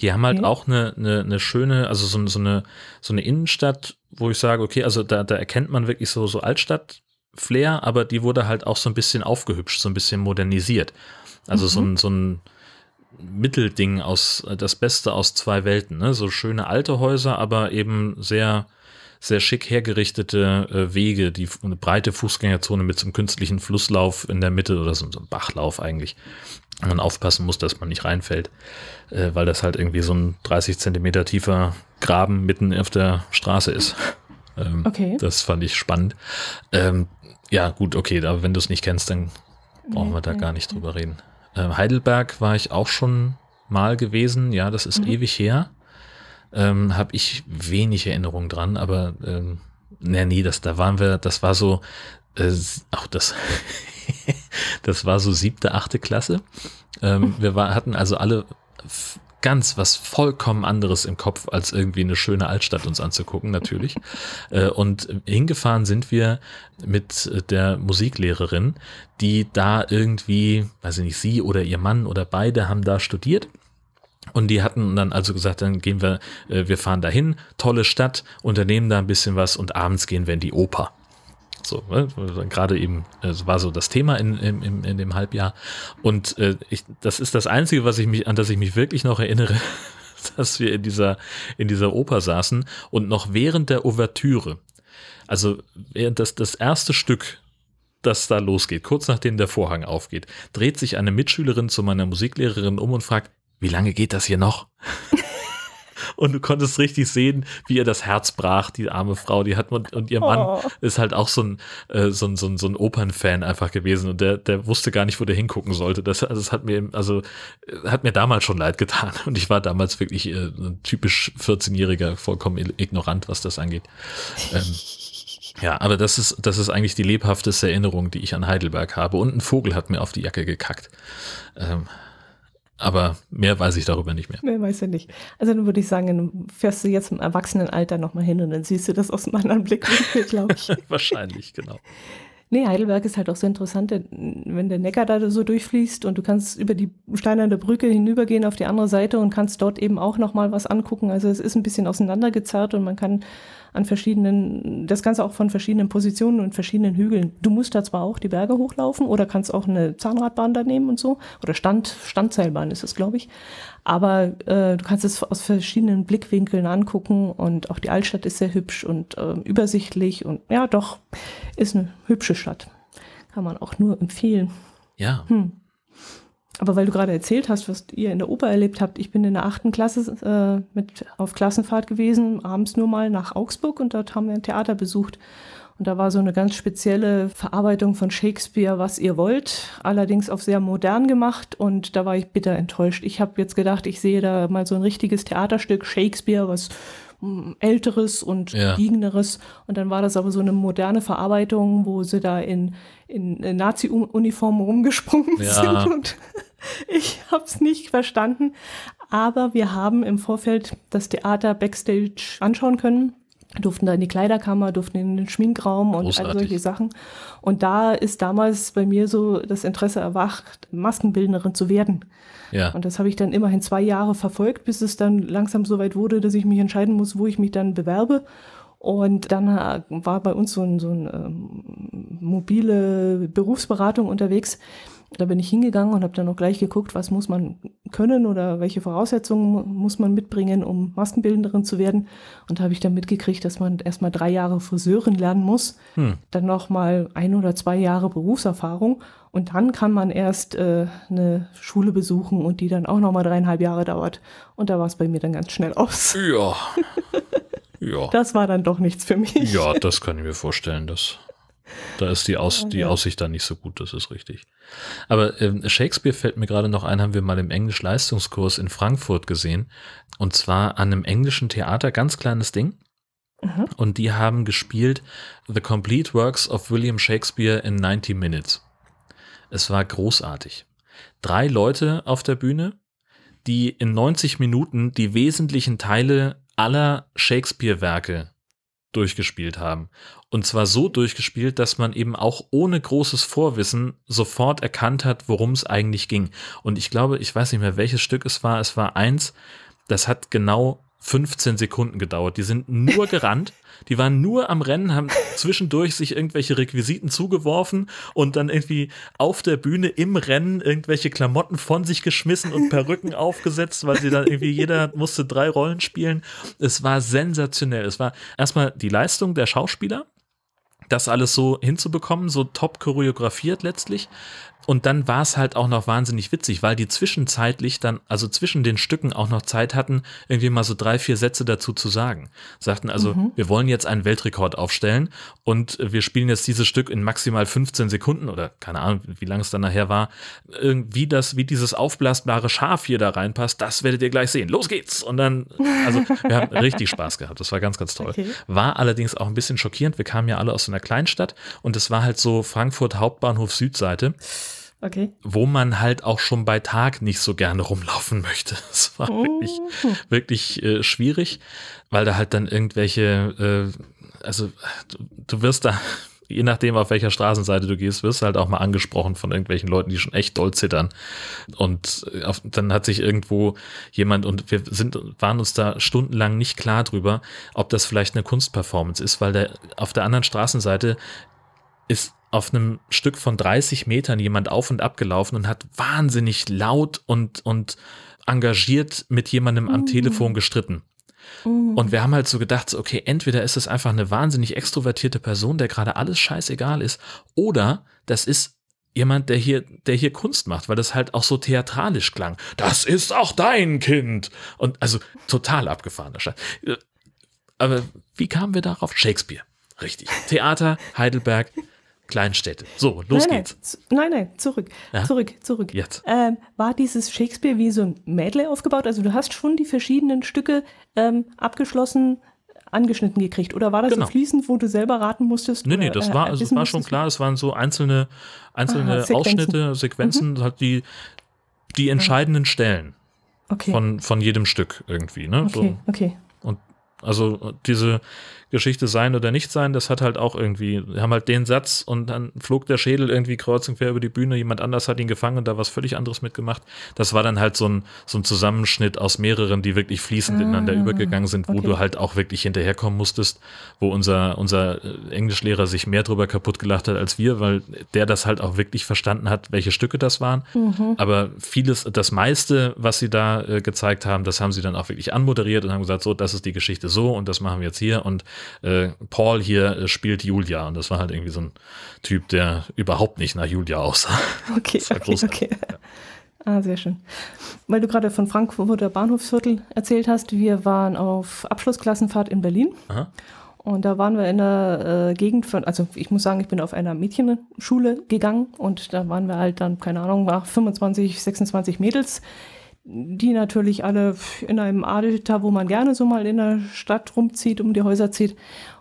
Die haben halt Okay. auch eine, eine, eine schöne, also so, so, eine, so eine Innenstadt, wo ich sage, okay, also da, da erkennt man wirklich so, so Altstadt-Flair, aber die wurde halt auch so ein bisschen aufgehübscht, so ein bisschen modernisiert. Also so ein, so ein Mittelding aus, das Beste aus zwei Welten, ne? So schöne alte Häuser, aber eben sehr, sehr schick hergerichtete äh, Wege, die eine breite Fußgängerzone mit so einem künstlichen Flusslauf in der Mitte oder so, so einem Bachlauf eigentlich. Und man aufpassen muss, dass man nicht reinfällt, äh, weil das halt irgendwie so ein 30 Zentimeter tiefer Graben mitten auf der Straße ist. Ähm, Okay. Das fand ich spannend. Ähm, ja, gut, okay, aber wenn du es nicht kennst, dann brauchen wir da Nee, gar nicht drüber reden. Ähm, Heidelberg war ich auch schon mal gewesen. Ja, das ist Mhm. ewig her. Ähm, Habe ich wenig Erinnerung dran, aber ähm, nee, nee, das, da waren wir, das war so, äh, auch das, das war so siebte, achte Klasse. Ähm, wir war, hatten also alle ganz was vollkommen anderes im Kopf, als irgendwie eine schöne Altstadt uns anzugucken, natürlich. Äh, und hingefahren sind wir mit der Musiklehrerin, die da irgendwie, weiß ich nicht, sie oder ihr Mann oder beide haben da studiert. Und die hatten dann also gesagt, dann gehen wir, äh, wir fahren dahin, tolle Stadt, unternehmen da ein bisschen was und abends gehen wir in die Oper. So, ne? gerade eben, es war so das Thema in, in, in dem Halbjahr. Und äh, ich, das ist das Einzige, was ich mich, an das ich mich wirklich noch erinnere, dass wir in dieser, in dieser Oper saßen und noch während der Ouvertüre, also während das, das erste Stück, das da losgeht, kurz nachdem der Vorhang aufgeht, dreht sich eine Mitschülerin zu meiner Musiklehrerin um und fragt, wie lange geht das hier noch? und du konntest richtig sehen, wie ihr das Herz brach, die arme Frau, die hat und, und ihr Mann oh. ist halt auch so ein, äh, so ein, so ein, so ein Opernfan einfach gewesen und der, der wusste gar nicht, wo der hingucken sollte. Das, also das hat mir, also, hat mir damals schon leid getan und ich war damals wirklich äh, ein typisch 14-Jähriger, vollkommen ignorant, was das angeht. Ähm, ja, aber das ist, das ist eigentlich die lebhafteste Erinnerung, die ich an Heidelberg habe. Und ein Vogel hat mir auf die Jacke gekackt. Ähm, aber mehr weiß ich darüber nicht mehr. Mehr weiß ich nicht. Also dann würde ich sagen, dann fährst du jetzt im Erwachsenenalter nochmal hin und dann siehst du das aus einem anderen Blickwinkel, glaube ich. Wahrscheinlich, genau. Nee, Heidelberg ist halt auch so interessant, wenn der Neckar da so durchfließt und du kannst über die steinerne Brücke hinübergehen auf die andere Seite und kannst dort eben auch nochmal was angucken. Also es ist ein bisschen auseinandergezerrt und man kann an verschiedenen, das Ganze auch von verschiedenen Positionen und verschiedenen Hügeln. Du musst da zwar auch die Berge hochlaufen oder kannst auch eine Zahnradbahn da nehmen und so. Oder Stand, Standseilbahn ist es, glaube ich. Aber äh, du kannst es aus verschiedenen Blickwinkeln angucken und auch die Altstadt ist sehr hübsch und äh, übersichtlich und ja, doch, ist eine hübsche Stadt. Kann man auch nur empfehlen. Ja. Hm. Aber weil du gerade erzählt hast, was ihr in der Oper erlebt habt, ich bin in der achten Klasse äh, mit auf Klassenfahrt gewesen, abends nur mal nach Augsburg und dort haben wir ein Theater besucht. Und da war so eine ganz spezielle Verarbeitung von Shakespeare, was ihr wollt, allerdings auf sehr modern gemacht und da war ich bitter enttäuscht. Ich habe jetzt gedacht, ich sehe da mal so ein richtiges Theaterstück Shakespeare, was älteres und ja. liegenderes. Und dann war das aber so eine moderne Verarbeitung, wo sie da in, in, Nazi-Uniformen rumgesprungen ja. sind. Und ich habe es nicht verstanden. Aber wir haben im Vorfeld das Theater Backstage anschauen können durften da in die Kleiderkammer, durften in den Schminkraum und all solche Sachen. Und da ist damals bei mir so das Interesse erwacht, Maskenbildnerin zu werden. Ja. Und das habe ich dann immerhin zwei Jahre verfolgt, bis es dann langsam so weit wurde, dass ich mich entscheiden muss, wo ich mich dann bewerbe. Und dann äh, war bei uns so ein, so ein ähm, mobile Berufsberatung unterwegs, da bin ich hingegangen und habe dann auch gleich geguckt, was muss man können oder welche Voraussetzungen muss man mitbringen, um Maskenbildnerin zu werden. Und da habe ich dann mitgekriegt, dass man erstmal drei Jahre Friseurin lernen muss, hm. dann nochmal ein oder zwei Jahre Berufserfahrung und dann kann man erst äh, eine Schule besuchen und die dann auch nochmal dreieinhalb Jahre dauert. Und da war es bei mir dann ganz schnell aus. Ja. ja. Das war dann doch nichts für mich. Ja, das kann ich mir vorstellen. Das da ist die, Aus, die Aussicht dann nicht so gut, das ist richtig. Aber äh, Shakespeare fällt mir gerade noch ein, haben wir mal im Englisch-Leistungskurs in Frankfurt gesehen. Und zwar an einem englischen Theater, ganz kleines Ding. Mhm. Und die haben gespielt The Complete Works of William Shakespeare in 90 Minutes. Es war großartig. Drei Leute auf der Bühne, die in 90 Minuten die wesentlichen Teile aller Shakespeare-Werke durchgespielt haben. Und zwar so durchgespielt, dass man eben auch ohne großes Vorwissen sofort erkannt hat, worum es eigentlich ging. Und ich glaube, ich weiß nicht mehr, welches Stück es war. Es war eins, das hat genau 15 Sekunden gedauert. Die sind nur gerannt, die waren nur am Rennen, haben zwischendurch sich irgendwelche Requisiten zugeworfen und dann irgendwie auf der Bühne im Rennen irgendwelche Klamotten von sich geschmissen und Perücken aufgesetzt, weil sie dann irgendwie jeder musste drei Rollen spielen. Es war sensationell. Es war erstmal die Leistung der Schauspieler, das alles so hinzubekommen, so top choreografiert letztlich. Und dann war es halt auch noch wahnsinnig witzig, weil die zwischenzeitlich dann, also zwischen den Stücken auch noch Zeit hatten, irgendwie mal so drei, vier Sätze dazu zu sagen. Sagten also, mhm. wir wollen jetzt einen Weltrekord aufstellen und wir spielen jetzt dieses Stück in maximal 15 Sekunden oder keine Ahnung, wie lange es dann nachher war. Wie das, wie dieses aufblasbare Schaf hier da reinpasst, das werdet ihr gleich sehen. Los geht's! Und dann, also wir haben richtig Spaß gehabt. Das war ganz, ganz toll. Okay. War allerdings auch ein bisschen schockierend. Wir kamen ja alle aus so einer Kleinstadt und es war halt so Frankfurt Hauptbahnhof Südseite. Okay. wo man halt auch schon bei Tag nicht so gerne rumlaufen möchte. Das war wirklich, Mhm. wirklich äh, schwierig, weil da halt dann irgendwelche, äh, also du, du wirst da, je nachdem auf welcher Straßenseite du gehst, wirst du halt auch mal angesprochen von irgendwelchen Leuten, die schon echt doll zittern. Und äh, auf, dann hat sich irgendwo jemand und wir sind, waren uns da stundenlang nicht klar drüber, ob das vielleicht eine Kunstperformance ist, weil der auf der anderen Straßenseite ist auf einem Stück von 30 Metern jemand auf und ab gelaufen und hat wahnsinnig laut und, und engagiert mit jemandem am Telefon gestritten. Und wir haben halt so gedacht, okay, entweder ist es einfach eine wahnsinnig extrovertierte Person, der gerade alles scheißegal ist, oder das ist jemand, der hier, der hier Kunst macht, weil das halt auch so theatralisch klang. Das ist auch dein Kind. Und also total abgefahrener Scheiß. Äh, Aber wie kamen wir darauf? Shakespeare. Richtig. Theater, Heidelberg, Kleinstädte. So, los nein, geht's. Nein, nein, zurück, Ja? zurück, zurück. Jetzt. Ähm, war dieses Shakespeare wie so ein Medley aufgebaut? Also du hast schon die verschiedenen Stücke ähm, abgeschlossen, angeschnitten gekriegt. Oder war das Genau. so fließend, wo du selber raten musstest? Nee, nee, das äh, war, also war schon klar, es waren so einzelne, einzelne Aha, Sequenzen. Ausschnitte, Sequenzen, halt die, die entscheidenden Stellen Okay, von, von jedem Stück irgendwie. Ne? okay, okay. So, und also diese Geschichte sein oder nicht sein, das hat halt auch irgendwie, wir haben halt den Satz und dann flog der Schädel irgendwie kreuz und quer über die Bühne, jemand anders hat ihn gefangen und da was völlig anderes mitgemacht. Das war dann halt so ein, so ein Zusammenschnitt aus mehreren, die wirklich fließend ineinander übergegangen sind, wo okay. du halt auch wirklich hinterherkommen musstest, wo unser, unser äh, Englischlehrer sich mehr drüber kaputt gelacht hat als wir, weil der das halt auch wirklich verstanden hat, welche Stücke das waren. Aber vieles, das meiste, was sie da äh, gezeigt haben, das haben sie dann auch wirklich anmoderiert und haben gesagt, so, das ist die Geschichte so und das machen wir jetzt hier und äh, Paul hier äh, spielt Julia und das war halt irgendwie so ein Typ, der überhaupt nicht nach Julia aussah. Okay, okay, okay. Ah, sehr schön. Weil du gerade von Frankfurter Bahnhofsviertel erzählt hast, wir waren auf Abschlussklassenfahrt in Berlin. Aha. Und da waren wir in der äh, Gegend von, also ich muss sagen, ich bin auf einer Mädchenschule gegangen und da waren wir halt dann, keine Ahnung, war 25, 26 Mädels, die natürlich alle in einem Alter, wo man gerne so mal in der Stadt rumzieht, um die Häuser zieht.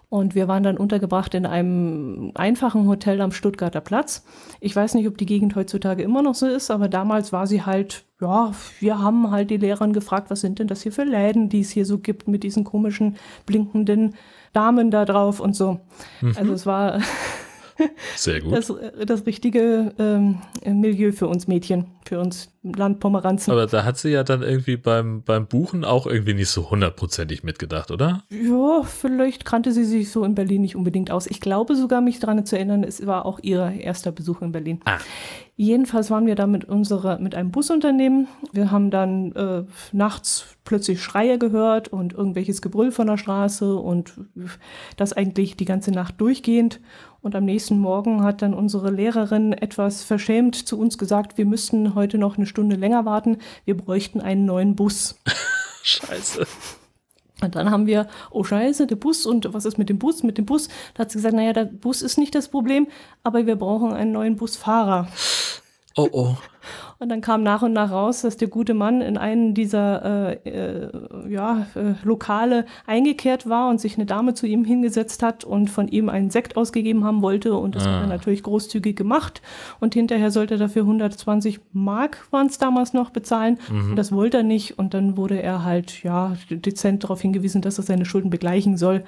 Und wir waren dann untergebracht in einem einfachen Hotel am Stuttgarter Platz. Ich weiß nicht, ob die Gegend heutzutage immer noch so ist, aber damals war sie halt, ja, wir haben halt die Lehrerin gefragt, was sind denn das hier für Läden, die es hier so gibt mit diesen komischen blinkenden Damen da drauf und so. Also es war Sehr gut. das, das richtige ähm, Milieu für uns Mädchen, für uns Landpomeranzen. Aber da hat sie ja dann irgendwie beim, beim Buchen auch irgendwie nicht so hundertprozentig mitgedacht, oder? Ja, vielleicht kannte sie sich so in Berlin nicht unbedingt aus. Ich glaube sogar, mich daran zu erinnern, es war auch ihr erster Besuch in Berlin. Ah. Jedenfalls waren wir da mit, unserer, mit einem Busunternehmen. Wir haben dann äh, nachts plötzlich Schreie gehört und irgendwelches Gebrüll von der Straße und das eigentlich die ganze Nacht durchgehend. Und am nächsten Morgen hat dann unsere Lehrerin etwas verschämt zu uns gesagt, wir müssten heute noch eine Stunde länger warten. Wir bräuchten einen neuen Bus. Scheiße. Und dann haben wir, oh scheiße, der Bus und was ist mit dem Bus? Mit dem Bus, da hat sie gesagt, naja, der Bus ist nicht das Problem, aber wir brauchen einen neuen Busfahrer. Oh, oh. Und dann kam nach und nach raus, dass der gute Mann in einen dieser äh, äh, ja, äh, Lokale eingekehrt war und sich eine Dame zu ihm hingesetzt hat und von ihm einen Sekt ausgegeben haben wollte. Und das hat er natürlich großzügig gemacht. Und hinterher sollte er dafür 120 Mark, waren es damals noch, bezahlen. Und das wollte er nicht. Und dann wurde er halt ja dezent darauf hingewiesen, dass er seine Schulden begleichen soll.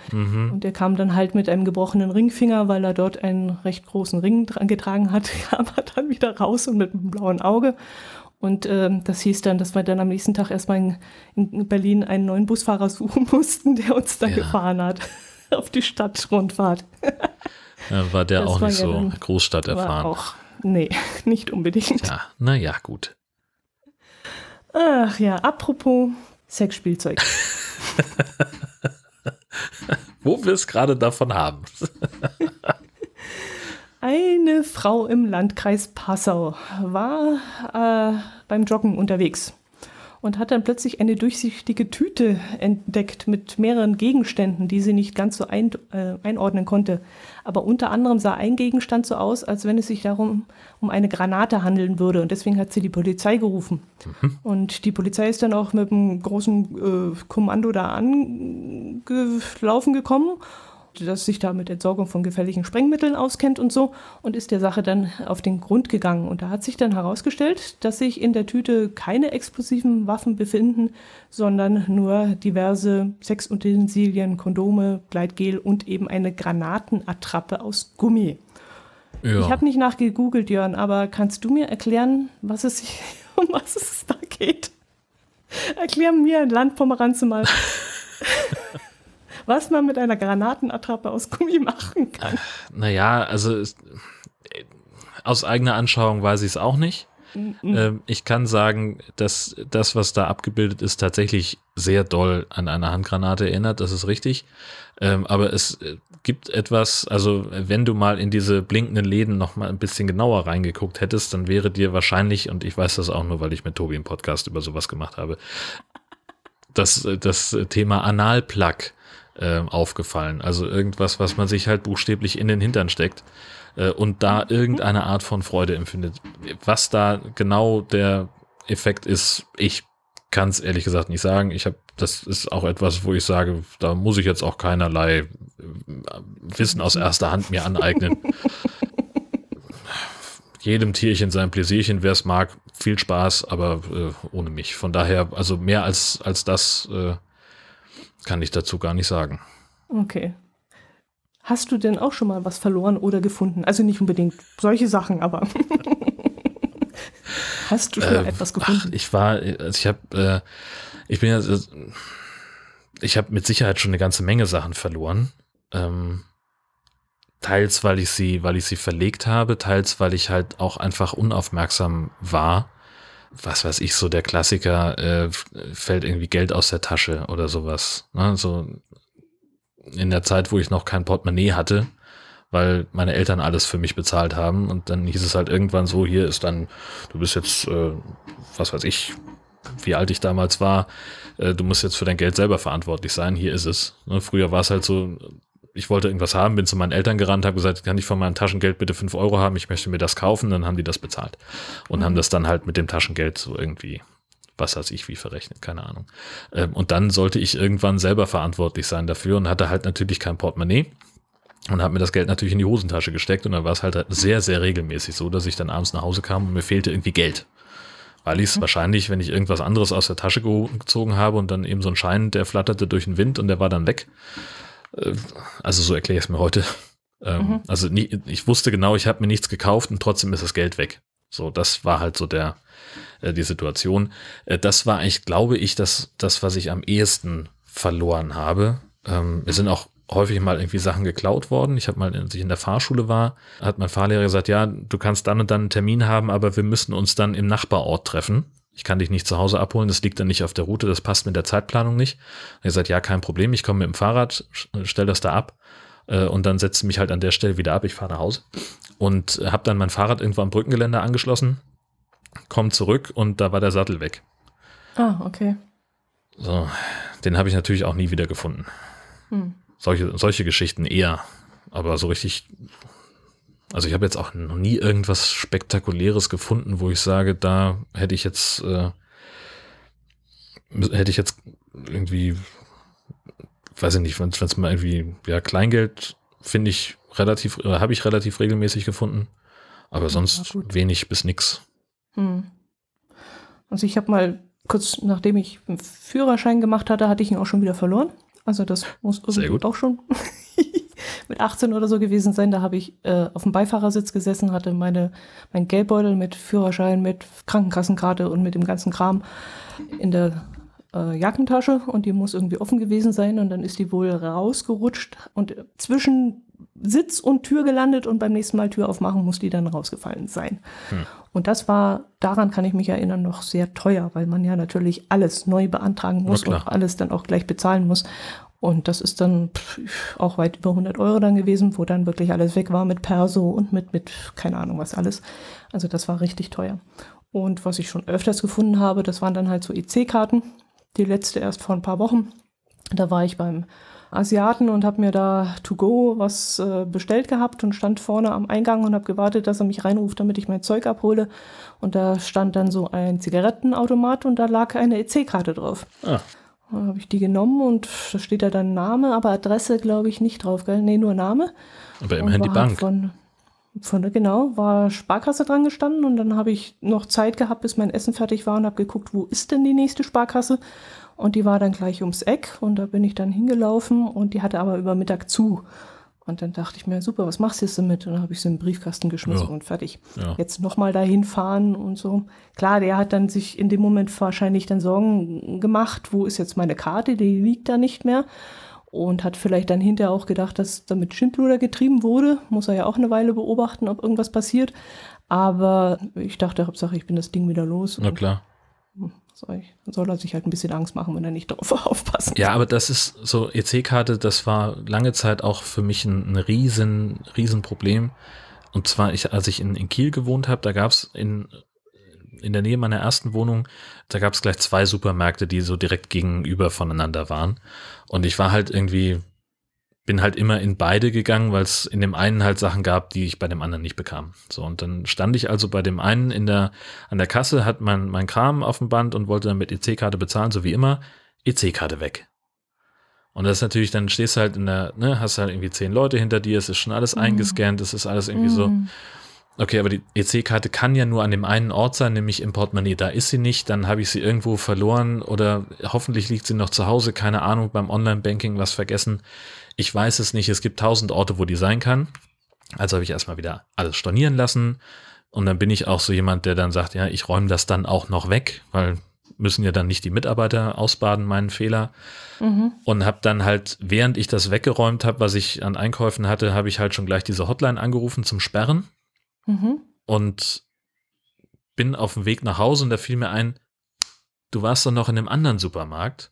Und er kam dann halt mit einem gebrochenen Ringfinger, weil er dort einen recht großen Ring dran getragen hat, kam er dann wieder raus und mit einem blauen Auge. Und ähm, das hieß dann, dass wir dann am nächsten Tag erstmal in, in Berlin einen neuen Busfahrer suchen mussten, der uns dann Ja. gefahren hat auf die Stadtrundfahrt. Ja, war der Das auch war nicht ja so Großstadt erfahren. auch, nee, nicht unbedingt. Ja, naja, gut. Ach ja, apropos Sexspielzeug. Wo wir es gerade davon haben. Eine Frau im Landkreis Passau war äh, beim Joggen unterwegs und hat dann plötzlich eine durchsichtige Tüte entdeckt mit mehreren Gegenständen, die sie nicht ganz so ein, äh, einordnen konnte. Aber unter anderem sah ein Gegenstand so aus, als wenn es sich darum um eine Granate handeln würde. Und deswegen hat sie die Polizei gerufen. Und die Polizei ist dann auch mit einem großen äh, Kommando da angelaufen gekommen das sich da mit Entsorgung von gefährlichen Sprengmitteln auskennt und so und ist der Sache dann auf den Grund gegangen. Und da hat sich dann herausgestellt, dass sich in der Tüte keine explosiven Waffen befinden, sondern nur diverse Sexutensilien, Kondome, Gleitgel und eben eine Granatenattrappe aus Gummi. Ja. Ich habe nicht nachgegoogelt, Jörn, aber kannst du mir erklären, was es, um was es da geht? Erklär mir, Landpomeranze mal. was man mit einer Granatenattrappe aus Gummi machen kann. Naja, also aus eigener Anschauung weiß ich es auch nicht. Mhm. ich kann sagen, dass das, was da abgebildet ist, tatsächlich sehr doll an eine Handgranate erinnert, das ist richtig. Ähm, aber es äh, gibt etwas, also wenn du mal in diese blinkenden Läden noch mal ein bisschen genauer reingeguckt hättest, dann wäre dir wahrscheinlich, und ich weiß das auch nur, weil ich mit Tobi einen Podcast über sowas gemacht habe, das, das Thema Analplug äh, aufgefallen. Also irgendwas, was man sich halt buchstäblich in den Hintern steckt äh, und da irgendeine Art von Freude empfindet. Was da genau der Effekt ist, ich kann es ehrlich gesagt nicht sagen. Ich habe, das ist auch etwas, wo ich sage, da muss ich jetzt auch keinerlei äh, Wissen aus erster Hand mir aneignen. Jedem Tierchen sein Pläsierchen, wer es mag, viel Spaß, aber äh, ohne mich. Von daher, also mehr als, als das äh, kann ich dazu gar nicht sagen. Okay. Hast du denn auch schon mal was verloren oder gefunden? Also nicht unbedingt solche Sachen, aber hast du schon mal äh, etwas gefunden? Ach, ich war, also ich habe, äh, ich bin ja, ich habe mit Sicherheit schon eine ganze Menge Sachen verloren. Ähm, teils, weil ich sie, weil ich sie verlegt habe, teils, weil ich halt auch einfach unaufmerksam war was weiß ich, so der Klassiker, äh, fällt irgendwie Geld aus der Tasche oder sowas. Ne? So in der Zeit, wo ich noch kein Portemonnaie hatte, weil meine Eltern alles für mich bezahlt haben. Und dann hieß es halt irgendwann so, hier ist dann, du bist jetzt, äh, was weiß ich, wie alt ich damals war, äh, du musst jetzt für dein Geld selber verantwortlich sein, hier ist es. Ne? Früher war es halt so, ich wollte irgendwas haben, bin zu meinen Eltern gerannt, habe gesagt, kann ich von meinem Taschengeld bitte fünf Euro haben, ich möchte mir das kaufen, dann haben die das bezahlt und mhm. haben das dann halt mit dem Taschengeld so irgendwie, was weiß ich, wie verrechnet, keine Ahnung. Ähm, und dann sollte ich irgendwann selber verantwortlich sein dafür und hatte halt natürlich kein Portemonnaie und habe mir das Geld natürlich in die Hosentasche gesteckt und dann war es halt sehr, sehr regelmäßig so, dass ich dann abends nach Hause kam und mir fehlte irgendwie Geld. Weil ich es mhm. wahrscheinlich, wenn ich irgendwas anderes aus der Tasche gezogen habe und dann eben so ein Schein, der flatterte durch den Wind und der war dann weg, also so erkläre ich es mir heute. Ähm, mhm. Also nie, ich wusste genau, ich habe mir nichts gekauft und trotzdem ist das Geld weg. So, das war halt so der äh, die Situation. Äh, das war eigentlich, glaube ich, das, das, was ich am ehesten verloren habe. Ähm, wir sind auch häufig mal irgendwie Sachen geklaut worden. Ich habe mal, als ich in der Fahrschule war, hat mein Fahrlehrer gesagt, ja, du kannst dann und dann einen Termin haben, aber wir müssen uns dann im Nachbarort treffen ich kann dich nicht zu Hause abholen, das liegt dann nicht auf der Route, das passt mit der Zeitplanung nicht. Und er sagt, ja, kein Problem, ich komme mit dem Fahrrad, stell das da ab äh, und dann setze mich halt an der Stelle wieder ab, ich fahre nach Hause und habe dann mein Fahrrad irgendwo am Brückengeländer angeschlossen, komme zurück und da war der Sattel weg. Ah, okay. So, den habe ich natürlich auch nie wieder gefunden. Hm. Solche, solche Geschichten eher, aber so richtig also ich habe jetzt auch noch nie irgendwas Spektakuläres gefunden, wo ich sage, da hätte ich jetzt, äh, hätte ich jetzt irgendwie, weiß ich nicht, wenn es mal irgendwie, ja, Kleingeld finde ich relativ, äh, habe ich relativ regelmäßig gefunden, aber sonst wenig bis nix. Hm. Also ich habe mal kurz nachdem ich einen Führerschein gemacht hatte, hatte ich ihn auch schon wieder verloren. Also das muss irgendwie auch schon mit 18 oder so gewesen sein. Da habe ich äh, auf dem Beifahrersitz gesessen, hatte meine, mein Geldbeutel mit Führerschein, mit Krankenkassenkarte und mit dem ganzen Kram in der äh, Jackentasche und die muss irgendwie offen gewesen sein und dann ist die wohl rausgerutscht und zwischen Sitz und Tür gelandet und beim nächsten Mal Tür aufmachen muss die dann rausgefallen sein. Hm. Und das war, daran kann ich mich erinnern, noch sehr teuer, weil man ja natürlich alles neu beantragen muss und alles dann auch gleich bezahlen muss. Und das ist dann auch weit über 100 Euro dann gewesen, wo dann wirklich alles weg war mit Perso und mit, mit keine Ahnung was alles. Also das war richtig teuer. Und was ich schon öfters gefunden habe, das waren dann halt so EC-Karten. Die letzte erst vor ein paar Wochen. Da war ich beim Asiaten und habe mir da to go was äh, bestellt gehabt und stand vorne am Eingang und habe gewartet, dass er mich reinruft, damit ich mein Zeug abhole. Und da stand dann so ein Zigarettenautomat und da lag eine EC-Karte drauf. Ah. Da habe ich die genommen und da steht da dann Name, aber Adresse glaube ich nicht drauf, gell? Nee, nur Name. Aber immerhin die Bank. Von, von genau, war Sparkasse dran gestanden und dann habe ich noch Zeit gehabt, bis mein Essen fertig war und habe geguckt, wo ist denn die nächste Sparkasse? Und die war dann gleich ums Eck und da bin ich dann hingelaufen und die hatte aber über Mittag zu. Und dann dachte ich mir, super, was machst du jetzt damit? Und dann habe ich sie in den Briefkasten geschmissen Ja. und fertig. Ja. Jetzt nochmal dahin fahren und so. Klar, der hat dann sich in dem Moment wahrscheinlich dann Sorgen gemacht, wo ist jetzt meine Karte, die liegt da nicht mehr. Und hat vielleicht dann hinterher auch gedacht, dass damit Schindluder getrieben wurde. Muss er ja auch eine Weile beobachten, ob irgendwas passiert. Aber ich dachte, Hauptsache, ich bin das Ding wieder los. Na klar. Soll, er sich halt ein bisschen Angst machen, wenn er nicht darauf aufpassen Ja, aber das ist so EC-Karte, das war lange Zeit auch für mich ein, ein riesen, riesen Problem. Und zwar, ich, als ich in, in Kiel gewohnt habe, da gab es in, in der Nähe meiner ersten Wohnung, da gab es gleich zwei Supermärkte, die so direkt gegenüber voneinander waren. Und ich war halt irgendwie, bin halt immer in beide gegangen, weil es in dem einen halt Sachen gab, die ich bei dem anderen nicht bekam. So, und dann stand ich also bei dem einen in der, an der Kasse, hat mein, mein Kram auf dem Band und wollte dann mit EC-Karte bezahlen, so wie immer. EC-Karte weg. Und das ist natürlich, dann stehst du halt in der, ne, hast halt irgendwie zehn Leute hinter dir, es ist schon alles eingescannt, es ist alles irgendwie so. Okay, aber die EC-Karte kann ja nur an dem einen Ort sein, nämlich im Portemonnaie. Da ist sie nicht, dann habe ich sie irgendwo verloren oder hoffentlich liegt sie noch zu Hause, keine Ahnung, beim Online-Banking was vergessen. Ich weiß es nicht, es gibt tausend Orte, wo die sein kann. Also habe ich erstmal wieder alles stornieren lassen. Und dann bin ich auch so jemand, der dann sagt, ja, ich räume das dann auch noch weg, weil müssen ja dann nicht die Mitarbeiter ausbaden, meinen Fehler. Mhm. Und habe dann halt, während ich das weggeräumt habe, was ich an Einkäufen hatte, habe ich halt schon gleich diese Hotline angerufen zum Sperren Mhm. und bin auf dem Weg nach Hause und da fiel mir ein, du warst doch noch in einem anderen Supermarkt.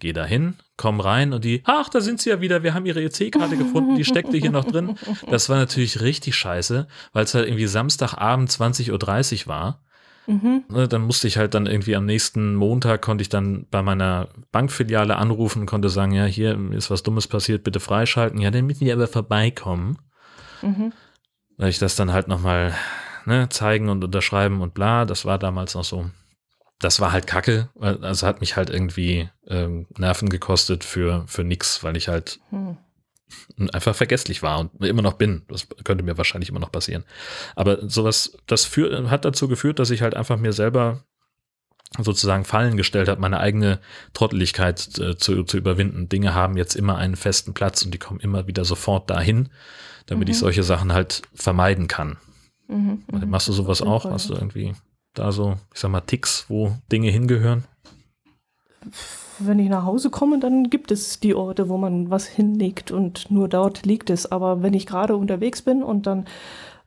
Geh da hin, komm rein und die, ach, da sind sie ja wieder, wir haben ihre EC-Karte gefunden, die steckte hier noch drin. Das war natürlich richtig scheiße, weil es halt irgendwie Samstagabend 20.30 Uhr war. Mhm. Ne, dann musste ich halt dann irgendwie am nächsten Montag konnte ich dann bei meiner Bankfiliale anrufen, konnte sagen, ja, hier ist was Dummes passiert, bitte freischalten. Ja, dann müssen die aber vorbeikommen. Mhm. Weil ich das dann halt nochmal ne, zeigen und unterschreiben und bla, das war damals noch so. Das war halt kacke, also hat mich halt irgendwie ähm, Nerven gekostet für, für nix, weil ich halt Mhm. einfach vergesslich war und immer noch bin. Das könnte mir wahrscheinlich immer noch passieren. Aber sowas, das für, hat dazu geführt, dass ich halt einfach mir selber sozusagen Fallen gestellt habe, meine eigene Trotteligkeit äh, zu, zu überwinden. Dinge haben jetzt immer einen festen Platz und die kommen immer wieder sofort dahin, damit Mhm. ich solche Sachen halt vermeiden kann. Mhm. Mhm. Machst du sowas auch? Hast du irgendwie da so, ich sag mal, Ticks, wo Dinge hingehören? Wenn ich nach Hause komme, dann gibt es die Orte, wo man was hinlegt und nur dort liegt es. Aber wenn ich gerade unterwegs bin und dann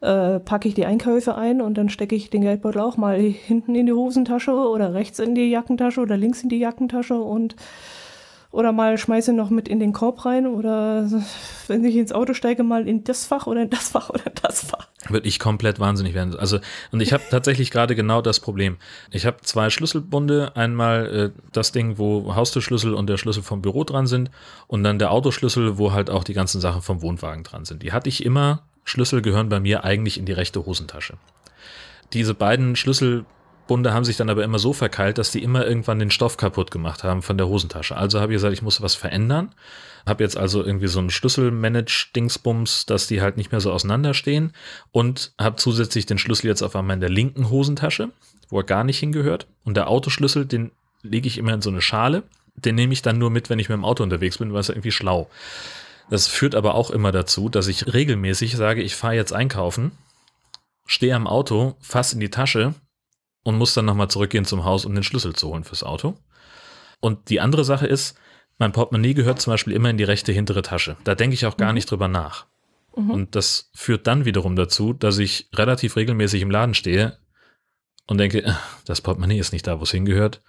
äh, packe ich die Einkäufe ein und dann stecke ich den Geldbeutel auch mal hinten in die Hosentasche oder rechts in die Jackentasche oder links in die Jackentasche und oder mal schmeiße noch mit in den Korb rein oder wenn ich ins Auto steige, mal in das Fach oder in das Fach oder in das Fach. Würde ich komplett wahnsinnig werden. Also, und ich habe tatsächlich gerade genau das Problem. Ich habe zwei Schlüsselbunde. Einmal äh, das Ding, wo Haustürschlüssel und der Schlüssel vom Büro dran sind. Und dann der Autoschlüssel, wo halt auch die ganzen Sachen vom Wohnwagen dran sind. Die hatte ich immer. Schlüssel gehören bei mir eigentlich in die rechte Hosentasche. Diese beiden Schlüsselbunde haben sich dann aber immer so verkeilt, dass die immer irgendwann den Stoff kaputt gemacht haben von der Hosentasche. Also habe ich gesagt, ich muss was verändern. Habe jetzt also irgendwie so einen Schlüssel-Manage-Dingsbums, dass die halt nicht mehr so auseinanderstehen und habe zusätzlich den Schlüssel jetzt auf einmal in der linken Hosentasche, wo er gar nicht hingehört. Und der Autoschlüssel, den lege ich immer in so eine Schale. Den nehme ich dann nur mit, wenn ich mit dem Auto unterwegs bin, weil es irgendwie schlau. Das führt aber auch immer dazu, dass ich regelmäßig sage, ich fahre jetzt einkaufen, stehe am Auto, fass in die Tasche und muss dann nochmal zurückgehen zum Haus, um den Schlüssel zu holen fürs Auto. Und die andere Sache ist, mein Portemonnaie gehört zum Beispiel immer in die rechte hintere Tasche. Da denke ich auch gar Mhm. nicht drüber nach. Und das führt dann wiederum dazu, dass ich relativ regelmäßig im Laden stehe und denke, "Äh, das Portemonnaie ist nicht da, wo es hingehört.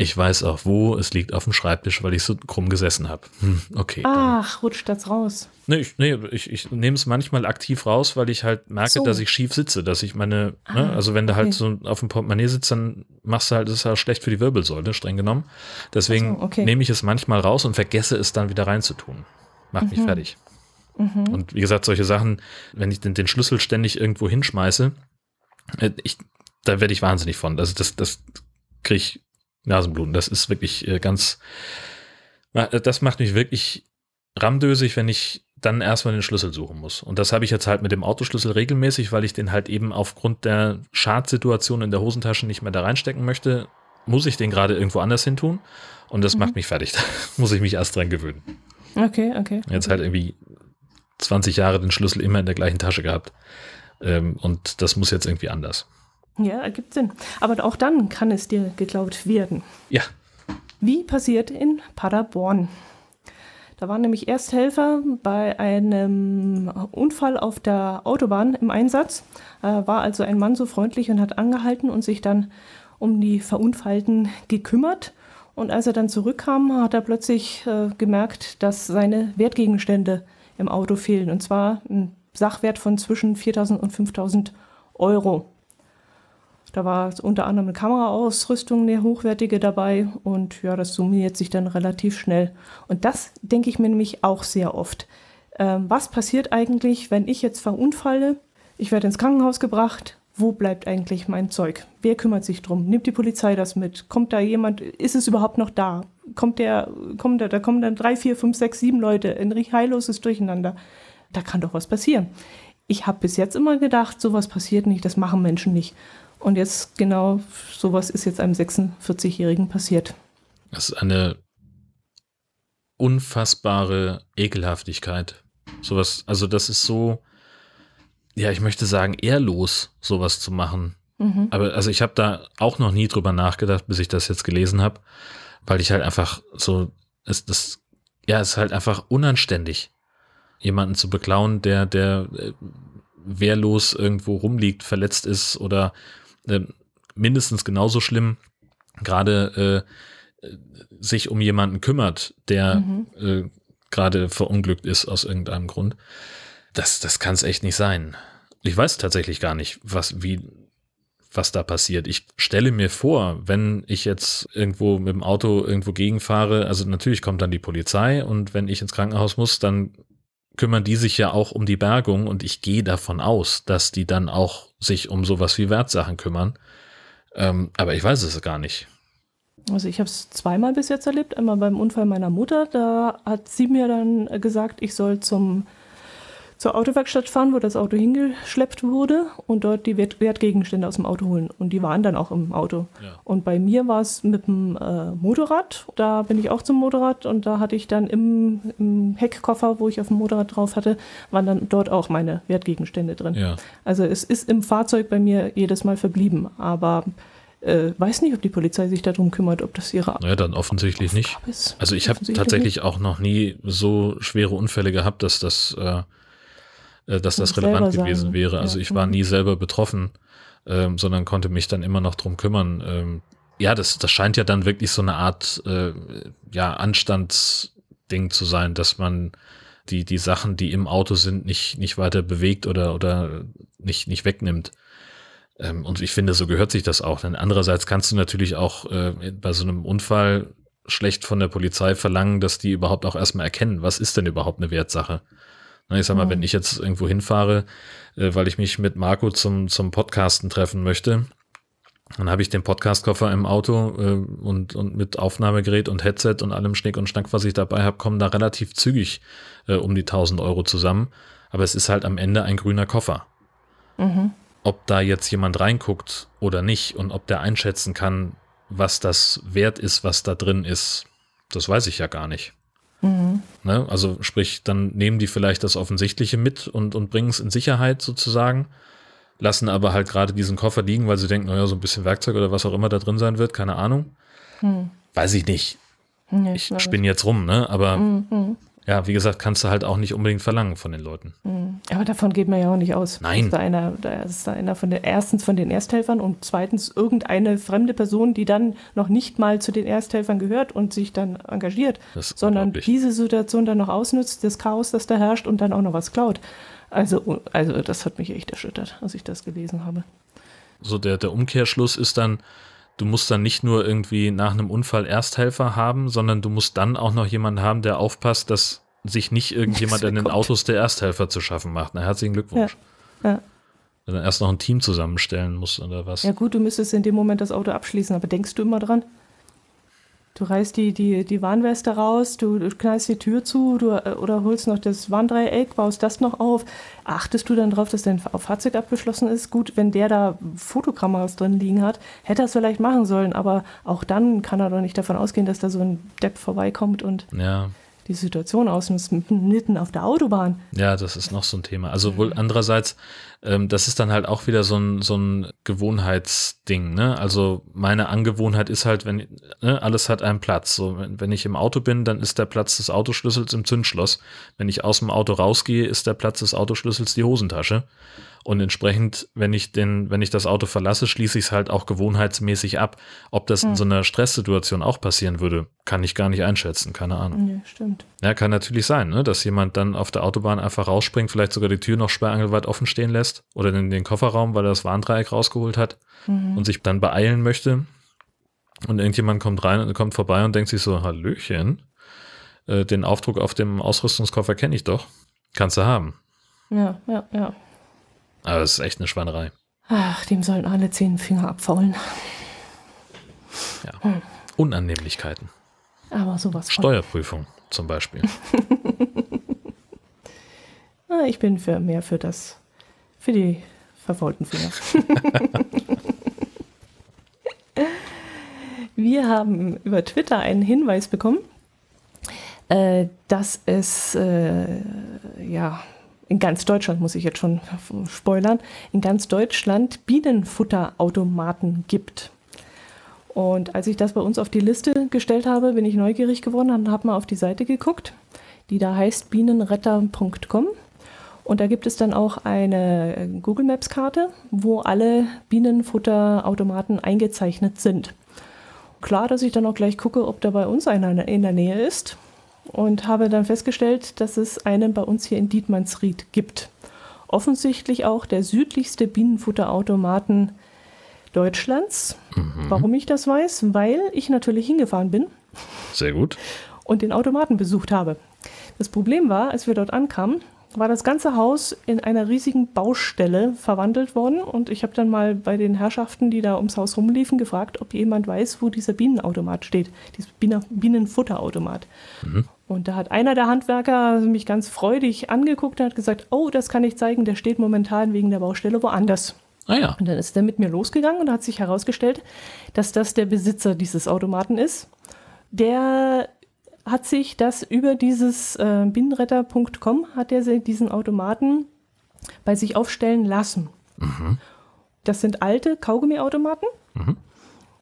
Ich weiß auch wo, es liegt auf dem Schreibtisch, weil ich so krumm gesessen habe. Hm, okay. Ach, rutscht das raus. Nee, ich, nee, ich, ich nehme es manchmal aktiv raus, weil ich halt merke, So. dass ich schief sitze, dass ich meine, Ah, ne, also wenn du halt okay. so auf dem Portemonnaie sitzt, dann machst du halt, das ist ja schlecht für die Wirbelsäule, streng genommen. Deswegen so, okay. nehme ich es manchmal raus und vergesse es dann wieder reinzutun. Macht mich Mhm. fertig. Und wie gesagt, solche Sachen, wenn ich den, den Schlüssel ständig irgendwo hinschmeiße, äh, ich, da werde ich wahnsinnig von. Also das, das kriege ich Nasenbluten, das ist wirklich äh, ganz, das macht mich wirklich ramdösig, wenn ich dann erstmal den Schlüssel suchen muss. Und das habe ich jetzt halt mit dem Autoschlüssel regelmäßig, weil ich den halt eben aufgrund der Schadsituation in der Hosentasche nicht mehr da reinstecken möchte, muss ich den gerade irgendwo anders hin tun. Und das mhm. macht mich fertig. Da muss ich mich erst dran gewöhnen. Okay, okay. Jetzt halt irgendwie 20 Jahre den Schlüssel immer in der gleichen Tasche gehabt. Ähm, und das muss jetzt irgendwie anders. Ja, ergibt Sinn. Aber auch dann kann es dir geklaut werden. Ja. Wie passiert in Paderborn? Da waren nämlich Ersthelfer bei einem Unfall auf der Autobahn im Einsatz. Äh, war also ein Mann so freundlich und hat angehalten und sich dann um die Verunfallten gekümmert. Und als er dann zurückkam, hat er plötzlich äh, gemerkt, dass seine Wertgegenstände im Auto fehlen. Und zwar ein Sachwert von zwischen 4.000 und 5.000 Euro. Da war unter anderem eine Kameraausrüstung, eine hochwertige dabei und ja, das summiert sich dann relativ schnell. Und das denke ich mir nämlich auch sehr oft. Ähm, was passiert eigentlich, wenn ich jetzt verunfalle? Ich werde ins Krankenhaus gebracht. Wo bleibt eigentlich mein Zeug? Wer kümmert sich drum? Nimmt die Polizei das mit? Kommt da jemand? Ist es überhaupt noch da? Kommt der, kommt da, da kommen dann drei, vier, fünf, sechs, sieben Leute. Ein heilloses Durcheinander. Da kann doch was passieren. Ich habe bis jetzt immer gedacht, sowas passiert nicht, das machen Menschen nicht. Und jetzt genau sowas ist jetzt einem 46-Jährigen passiert. Das ist eine unfassbare Ekelhaftigkeit. Sowas, also das ist so, ja, ich möchte sagen, ehrlos, sowas zu machen. Mhm. Aber also ich habe da auch noch nie drüber nachgedacht, bis ich das jetzt gelesen habe, weil ich halt einfach so, ist das, ja, es ist halt einfach unanständig, jemanden zu beklauen, der, der äh, wehrlos irgendwo rumliegt, verletzt ist oder äh, mindestens genauso schlimm, gerade äh, sich um jemanden kümmert, der mhm. äh, gerade verunglückt ist aus irgendeinem Grund. Das, das kann es echt nicht sein. Ich weiß tatsächlich gar nicht, was, wie, was da passiert. Ich stelle mir vor, wenn ich jetzt irgendwo mit dem Auto irgendwo gegenfahre, also natürlich kommt dann die Polizei und wenn ich ins Krankenhaus muss, dann kümmern die sich ja auch um die Bergung und ich gehe davon aus, dass die dann auch sich um sowas wie Wertsachen kümmern. Ähm, aber ich weiß es gar nicht. Also ich habe es zweimal bis jetzt erlebt. Einmal beim Unfall meiner Mutter. Da hat sie mir dann gesagt, ich soll zum zur Autowerkstatt fahren, wo das Auto hingeschleppt wurde und dort die Wert Wertgegenstände aus dem Auto holen. Und die waren dann auch im Auto. Ja. Und bei mir war es mit dem äh, Motorrad. Da bin ich auch zum Motorrad und da hatte ich dann im, im, Heckkoffer, wo ich auf dem Motorrad drauf hatte, waren dann dort auch meine Wertgegenstände drin. Ja. Also es ist im Fahrzeug bei mir jedes Mal verblieben. Aber äh, weiß nicht, ob die Polizei sich darum kümmert, ob das ihre. Naja, dann offensichtlich nicht. Ist. Also ich habe tatsächlich nicht. auch noch nie so schwere Unfälle gehabt, dass das äh, äh, dass das relevant gewesen sagen. wäre. Also ich war mhm. nie selber betroffen, ähm, sondern konnte mich dann immer noch drum kümmern. Ähm, ja, das, das scheint ja dann wirklich so eine Art äh, ja, Anstandsding zu sein, dass man die, die Sachen, die im Auto sind, nicht, nicht weiter bewegt oder, oder nicht, nicht wegnimmt. Ähm, und ich finde, so gehört sich das auch. Denn andererseits kannst du natürlich auch äh, bei so einem Unfall schlecht von der Polizei verlangen, dass die überhaupt auch erstmal erkennen, was ist denn überhaupt eine Wertsache. Ich sag mal, mhm. wenn ich jetzt irgendwo hinfahre, äh, weil ich mich mit Marco zum, zum Podcasten treffen möchte, dann habe ich den Podcastkoffer im Auto äh, und, und mit Aufnahmegerät und Headset und allem Schnick und Schnack, was ich dabei habe, kommen da relativ zügig äh, um die 1000 Euro zusammen. Aber es ist halt am Ende ein grüner Koffer. Mhm. Ob da jetzt jemand reinguckt oder nicht und ob der einschätzen kann, was das wert ist, was da drin ist, das weiß ich ja gar nicht. Mhm. Ne? Also sprich, dann nehmen die vielleicht das Offensichtliche mit und, und bringen es in Sicherheit sozusagen, lassen aber halt gerade diesen Koffer liegen, weil sie denken, naja, so ein bisschen Werkzeug oder was auch immer da drin sein wird, keine Ahnung. Mhm. Weiß ich nicht. Nee, ich spinne jetzt rum, ne? Aber mhm ja, wie gesagt, kannst du halt auch nicht unbedingt verlangen von den Leuten. Mhm. Aber davon geht man ja auch nicht aus. Nein. Ist da einer, da ist da einer von den, erstens von den Ersthelfern und zweitens irgendeine fremde Person, die dann noch nicht mal zu den Ersthelfern gehört und sich dann engagiert, sondern diese Situation dann noch ausnutzt, das Chaos, das da herrscht und dann auch noch was klaut. Also, also das hat mich echt erschüttert, als ich das gelesen habe. So der, der Umkehrschluss ist dann, du musst dann nicht nur irgendwie nach einem Unfall Ersthelfer haben, sondern du musst dann auch noch jemanden haben, der aufpasst, dass sich nicht irgendjemand in den Autos der Ersthelfer zu schaffen macht. Na, herzlichen Glückwunsch. Ja. ja. Wenn dann erst noch ein Team zusammenstellen muss oder was. Ja gut, du müsstest in dem Moment das Auto abschließen, aber denkst du immer dran? Du reißt die, die, die Warnweste raus, du, knallst die Tür zu du, äh, oder holst noch das Warndreieck, baust das noch auf. Achtest du dann darauf, dass dein Fahrzeug abgeschlossen ist? Gut, wenn der da Fotokameras drin liegen hat, hätte er es vielleicht machen sollen, aber auch dann kann er doch nicht davon ausgehen, dass da so ein Depp vorbeikommt und Ja, die Situation ausnutzt, mitten auf der Autobahn. ja, das ist noch so ein Thema. Also wohl andererseits, ähm, das ist dann halt auch wieder so ein, so ein Gewohnheitsding, ne? Also meine Angewohnheit ist halt, wenn, ne, alles hat einen Platz. So, wenn, wenn ich im Auto bin, dann ist der Platz des Autoschlüssels im Zündschloss. Wenn ich aus dem Auto rausgehe, ist der Platz des Autoschlüssels die Hosentasche. Und entsprechend, wenn ich den, wenn ich das Auto verlasse, schließe ich es halt auch gewohnheitsmäßig ab. Ob das in so einer Stresssituation auch passieren würde, kann ich gar nicht einschätzen, keine Ahnung. Ja, stimmt. Ja, kann natürlich sein, ne? dass jemand dann auf der Autobahn einfach rausspringt, vielleicht sogar die Tür noch sperrangelweit offen stehen lässt oder in den Kofferraum, weil er das Warndreieck rausgeholt hat und sich dann beeilen möchte. Und irgendjemand kommt rein und kommt vorbei und denkt sich so, Hallöchen, äh, den Aufdruck auf dem Ausrüstungskoffer kenne ich doch. Kannst du haben. Ja, ja, ja. Aber das ist echt eine Schweinerei. Ach, dem sollen alle zehn Finger abfaulen. Ja. Unannehmlichkeiten. Aber sowas von. Steuerprüfung zum Beispiel. Ah, Ich bin für mehr für das, für die verfaulten Finger. Wir haben über Twitter einen Hinweis bekommen, äh, dass es äh, ja in ganz Deutschland, muss ich jetzt schon spoilern, in ganz Deutschland Bienenfutterautomaten gibt. Und als ich das bei uns auf die Liste gestellt habe, bin ich neugierig geworden und habe mal auf die Seite geguckt, die da heißt bienenretter.com. Und da gibt es dann auch eine Google Maps Karte, wo alle Bienenfutterautomaten eingezeichnet sind. Klar, dass ich dann auch gleich gucke, ob da bei uns einer in der Nähe ist. Und habe dann festgestellt, dass es einen bei uns hier in Dietmannsried gibt. Offensichtlich auch der südlichste Bienenfutterautomaten Deutschlands. Warum ich das weiß? Weil ich natürlich hingefahren bin Sehr gut. und den Automaten besucht habe. Das Problem war, als wir dort ankamen, war das ganze Haus in einer riesigen Baustelle verwandelt worden und ich habe dann mal bei den Herrschaften, die da ums Haus rumliefen, gefragt, ob jemand weiß, wo dieser Bienenautomat steht, dieser Bienen Bienenfutterautomat. Und da hat einer der Handwerker mich ganz freudig angeguckt und hat gesagt, oh, das kann ich zeigen, der steht momentan wegen der Baustelle woanders. Ah ja. Und dann ist er mit mir losgegangen und hat sich herausgestellt, dass das der Besitzer dieses Automaten ist. Der hat sich das über dieses äh, Bienenretter.com hat er diesen Automaten bei sich aufstellen lassen. Das sind alte Kaugummiautomaten.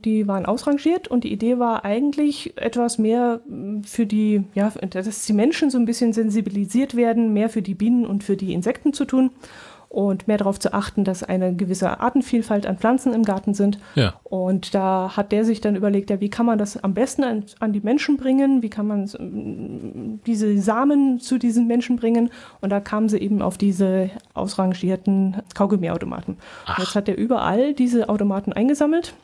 Die waren ausrangiert und die Idee war eigentlich etwas mehr mh, für die, ja, dass die Menschen so ein bisschen sensibilisiert werden, mehr für die Bienen und für die Insekten zu tun und mehr darauf zu achten, dass eine gewisse Artenvielfalt an Pflanzen im Garten sind. Ja. Und da hat der sich dann überlegt, ja, wie kann man das am besten an, an die Menschen bringen? Wie kann man ähm, diese Samen zu diesen Menschen bringen? Und da kamen sie eben auf diese ausrangierten Kaugummiautomaten. Jetzt hat er überall diese Automaten eingesammelt,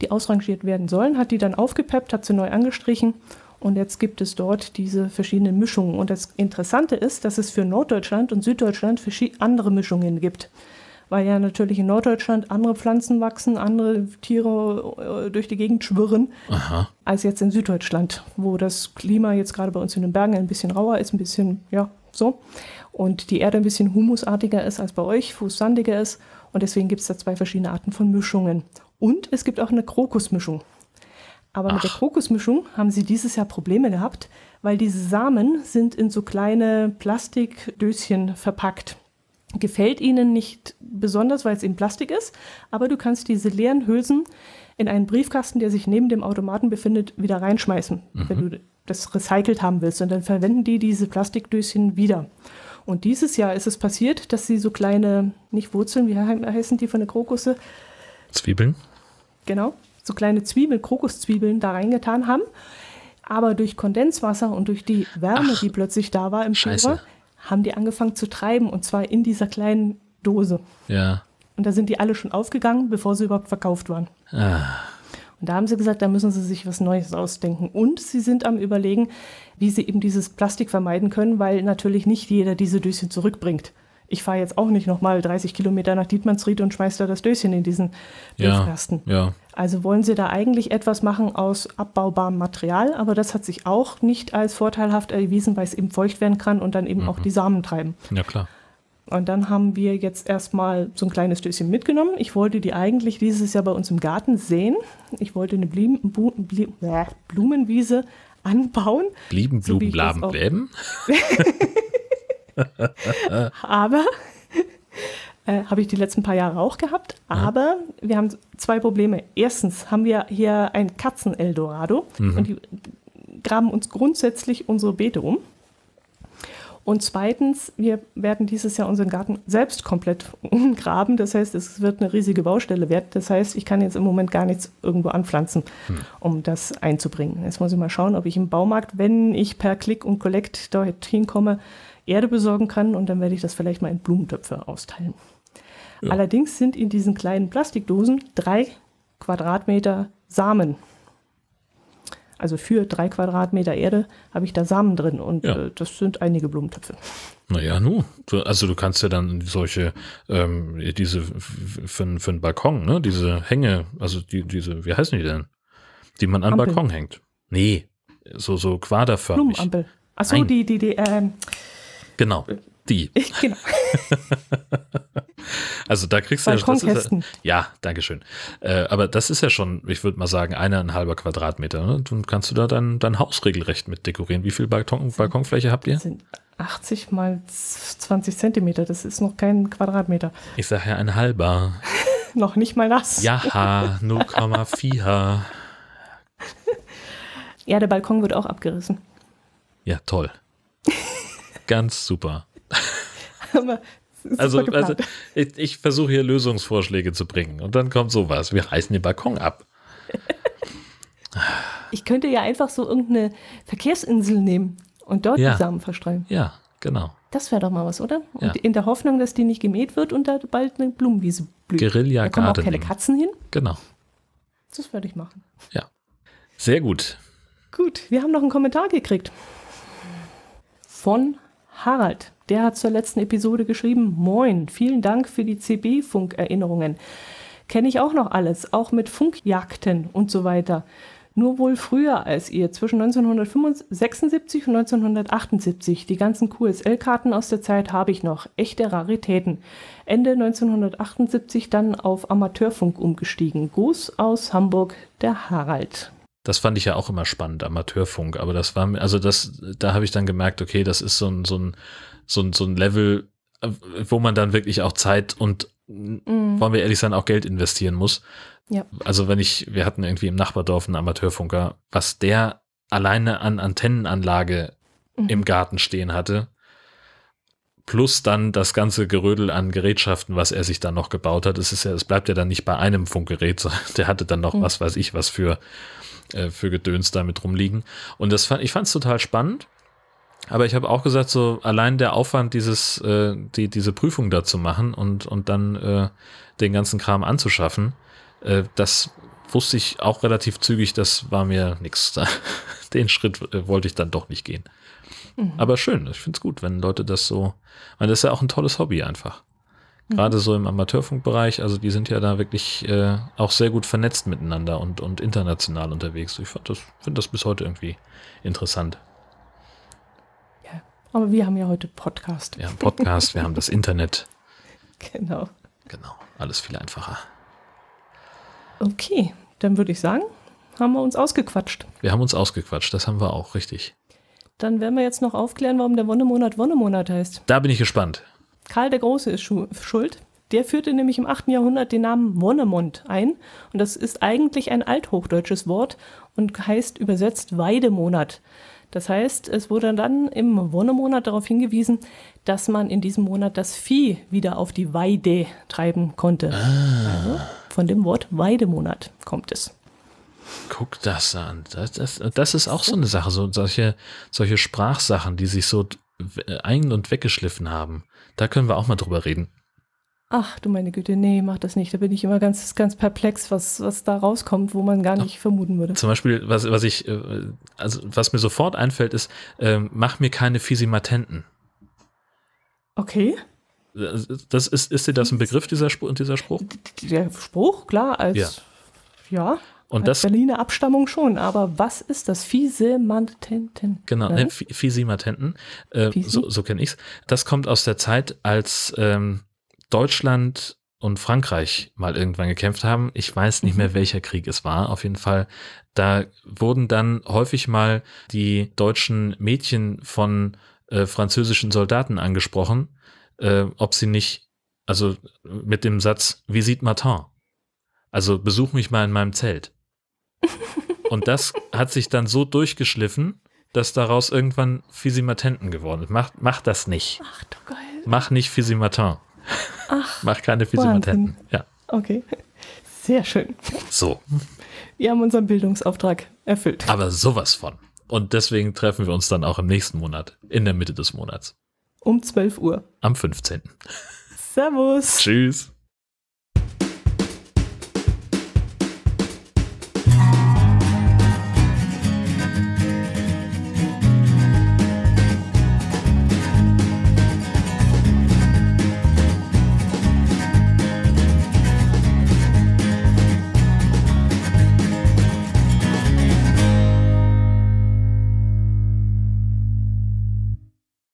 die ausrangiert werden sollen, hat die dann aufgepeppt, hat sie neu angestrichen. Und jetzt gibt es dort diese verschiedenen Mischungen. Und das Interessante ist, dass es für Norddeutschland und Süddeutschland andere Mischungen gibt. Weil ja natürlich in Norddeutschland andere Pflanzen wachsen, andere Tiere äh, durch die Gegend schwirren, Aha. als jetzt in Süddeutschland, wo das Klima jetzt gerade bei uns in den Bergen ein bisschen rauer ist, ein bisschen, ja, so. Und die Erde ein bisschen humusartiger ist als bei euch, fußsandiger ist. Und deswegen gibt es da zwei verschiedene Arten von Mischungen. Und es gibt auch eine Krokusmischung. Aber mit der Krokusmischung haben sie dieses Jahr Probleme gehabt, weil diese Samen sind in so kleine Plastikdöschen verpackt. Gefällt ihnen nicht besonders, weil es eben Plastik ist, aber du kannst diese leeren Hülsen in einen Briefkasten, der sich neben dem Automaten befindet, wieder reinschmeißen, wenn du das recycelt haben willst. Und dann verwenden die diese Plastikdöschen wieder. Und dieses Jahr ist es passiert, dass sie so kleine, nicht Wurzeln, wie he- heißen die von der Krokusse, Zwiebeln? genau, so kleine Zwiebeln, Krokuszwiebeln da reingetan haben. Aber durch Kondenswasser und durch die Wärme, die plötzlich da war im. Februar, haben die angefangen zu treiben und zwar in dieser kleinen Dose. Ja. Und da sind die alle schon aufgegangen, bevor sie überhaupt verkauft waren. Ah. Und da haben sie gesagt, da müssen sie sich was Neues ausdenken. Und sie sind am Überlegen, wie sie eben dieses Plastik vermeiden können, weil natürlich nicht jeder diese Döschen zurückbringt. Ich fahre jetzt auch nicht nochmal 30 Kilometer nach Dietmannsried und schmeiße da das Döschen in diesen Ja, Briefkasten. ja. Also wollen sie da eigentlich etwas machen aus abbaubarem Material, aber das hat sich auch nicht als vorteilhaft erwiesen, weil es eben feucht werden kann und dann eben Mhm. auch die Samen treiben. Ja, klar. Und dann haben wir jetzt erstmal so ein kleines Döschen mitgenommen. Ich wollte die eigentlich dieses Jahr bei uns im Garten sehen. Ich wollte eine Blim, Bli, äh, Blumenwiese anbauen, Blieben, So ich das Blaben, Bläben? aber äh, habe ich die letzten paar Jahre auch gehabt. Aber wir haben zwei Probleme. Erstens haben wir hier ein Katzen-Eldorado und die graben uns grundsätzlich unsere Beete um. Und zweitens, wir werden dieses Jahr unseren Garten selbst komplett umgraben. Das heißt, es wird eine riesige Baustelle werden. Das heißt, ich kann jetzt im Moment gar nichts irgendwo anpflanzen, um das einzubringen. Jetzt muss ich mal schauen, ob ich im Baumarkt, wenn ich per Click und Collect dorthin komme, Erde besorgen kann und dann werde ich das vielleicht mal in Blumentöpfe austeilen. Ja. Allerdings sind in diesen kleinen Plastikdosen drei Quadratmeter Samen. Also für drei Quadratmeter Erde habe ich da Samen drin und Ja. äh, das sind einige Blumentöpfe. Naja, nu. Also du kannst ja dann solche, ähm, diese für, für einen Balkon, ne? Diese Hänge, also die, diese, wie heißen die denn? Die man an den Ampeln. Balkon hängt. Nee, so, so quaderförmig. Blumenampel. Achso, die, die, die, ähm, Genau, die. genau, Also da kriegst du ja, das ist ja, ja, Dankeschön. Äh, aber das ist ja schon, ich würde mal sagen, eineinhalber Quadratmeter. Ne? Dann kannst du da dein, dein Haus regelrecht mit dekorieren. Wie viel Balkon, Balkonfläche habt ihr? das sind 80 mal 20 Zentimeter. Das ist noch kein Quadratmeter. Ich sage ja ein halber. Noch nicht mal das. Ja, 0,4. Ja, der Balkon wird auch abgerissen. Ja, toll. Ganz super. Aber es ist Also, super also geplant. ich, ich versuche hier Lösungsvorschläge zu bringen und dann kommt sowas. Wir reißen den Balkon ab. ich könnte ja einfach so irgendeine Verkehrsinsel nehmen und dort Ja. die Samen verstreuen. Ja, genau. Das wäre doch mal was, oder? Und Ja. in der Hoffnung, dass die nicht gemäht wird und da bald eine Blumenwiese blüht. Guerilla da kommen auch keine. Katzen hin. Genau. Das würde ich machen. Ja. Sehr gut. Gut, wir haben noch einen Kommentar gekriegt. Von Harald. Der hat zur letzten Episode geschrieben: Moin, vielen Dank für die CB-Funk-Erinnerungen. Kenne ich auch noch alles, auch mit Funkjagden und so weiter. Nur wohl früher als ihr, zwischen 1976 und 1978. Die ganzen QSL-Karten aus der Zeit habe ich noch. Echte Raritäten. Ende 1978 dann auf Amateurfunk umgestiegen. Gruß aus Hamburg, der Harald. Das fand ich ja auch immer spannend, Amateurfunk, aber das war mir, also das, da habe ich dann gemerkt, okay, das ist so ein, so ein, so ein, so ein Level, äh, wo man dann wirklich auch Zeit und, wollen wir ehrlich sein, auch Geld investieren muss. Ja. Also wenn ich, wir hatten irgendwie im Nachbardorf einen Amateurfunker, was der alleine an Antennenanlage im Garten stehen hatte, plus dann das ganze Gerödel an Gerätschaften, was er sich dann noch gebaut hat. Es ist ja, es bleibt ja dann nicht bei einem Funkgerät, sondern der hatte dann noch was weiß ich was für, äh, für Gedöns damit rumliegen. Und das fand, ich fand es total spannend. Aber ich habe auch gesagt, so allein der Aufwand, dieses, äh, die, diese Prüfung da zu machen und, und dann äh, den ganzen Kram anzuschaffen, äh, das wusste ich auch relativ zügig, das war mir nix. Den Schritt äh, wollte ich dann doch nicht gehen. Aber schön, ich finde es gut, wenn Leute das so, weil das ist ja auch ein tolles Hobby einfach. Gerade so im Amateurfunkbereich, also die sind ja da wirklich äh, auch sehr gut vernetzt miteinander und, und international unterwegs. Ich finde das bis heute irgendwie interessant. Ja, aber wir haben ja heute Podcast. Wir haben Podcast, wir haben das Internet. Genau. Genau, alles viel einfacher. Okay, dann würde ich sagen, haben wir uns ausgequatscht. Wir haben uns ausgequatscht, das haben wir auch, richtig. Dann werden wir jetzt noch aufklären, warum der Wonnemonat Wonnemonat heißt. Da bin ich gespannt. Karl der Große ist schu- schuld. Der führte nämlich im 8. Jahrhundert den Namen Wonnemond ein. Und das ist eigentlich ein althochdeutsches Wort und heißt übersetzt Weidemonat. Das heißt, es wurde dann im Wonnemonat darauf hingewiesen, dass man in diesem Monat das Vieh wieder auf die Weide treiben konnte. Also von dem Wort Weidemonat kommt es. Guck das an. Das, das, das ist auch so eine Sache, so solche, solche Sprachsachen, die sich so ein- und weggeschliffen haben. Da können wir auch mal drüber reden. Ach du meine Güte, nee, mach das nicht. Da bin ich immer ganz, ganz perplex, was, was da rauskommt, wo man gar nicht vermuten würde. Zum Beispiel, was, was ich, äh, also was mir sofort einfällt, ist, ähm, mach mir keine Fisimatenten. Okay. Das ist, ist dir das ein Begriff, dieser, Spruch, dieser Spruch? Der Spruch, klar, als Ja. ja, Und das, Berliner Abstammung schon, aber was ist das? Fiesemantenten. genau, ne, Fi- Fisimatenten, äh, Fisi? so, so kenne ich's. Das kommt aus der Zeit, als ähm, Deutschland und Frankreich mal irgendwann gekämpft haben. Ich weiß nicht Mhm. mehr, welcher Krieg es war. Auf jeden Fall, da wurden dann häufig mal die deutschen Mädchen von äh, französischen Soldaten angesprochen, äh, ob sie nicht, also mit dem Satz, Visite Matin. Also besuch mich mal in meinem Zelt. Und das hat sich dann so durchgeschliffen, dass daraus irgendwann Fisimatenten geworden ist. Mach, mach das nicht. Ach du geil. Mach nicht Fisimatin. Ach, Mach keine Fisimatenten. Ja, okay. Sehr schön. so. Wir haben unseren Bildungsauftrag erfüllt. Aber sowas von. Und deswegen treffen wir uns dann auch im nächsten Monat, in der Mitte des Monats. Um 12 Uhr. Am 15. Servus. Tschüss.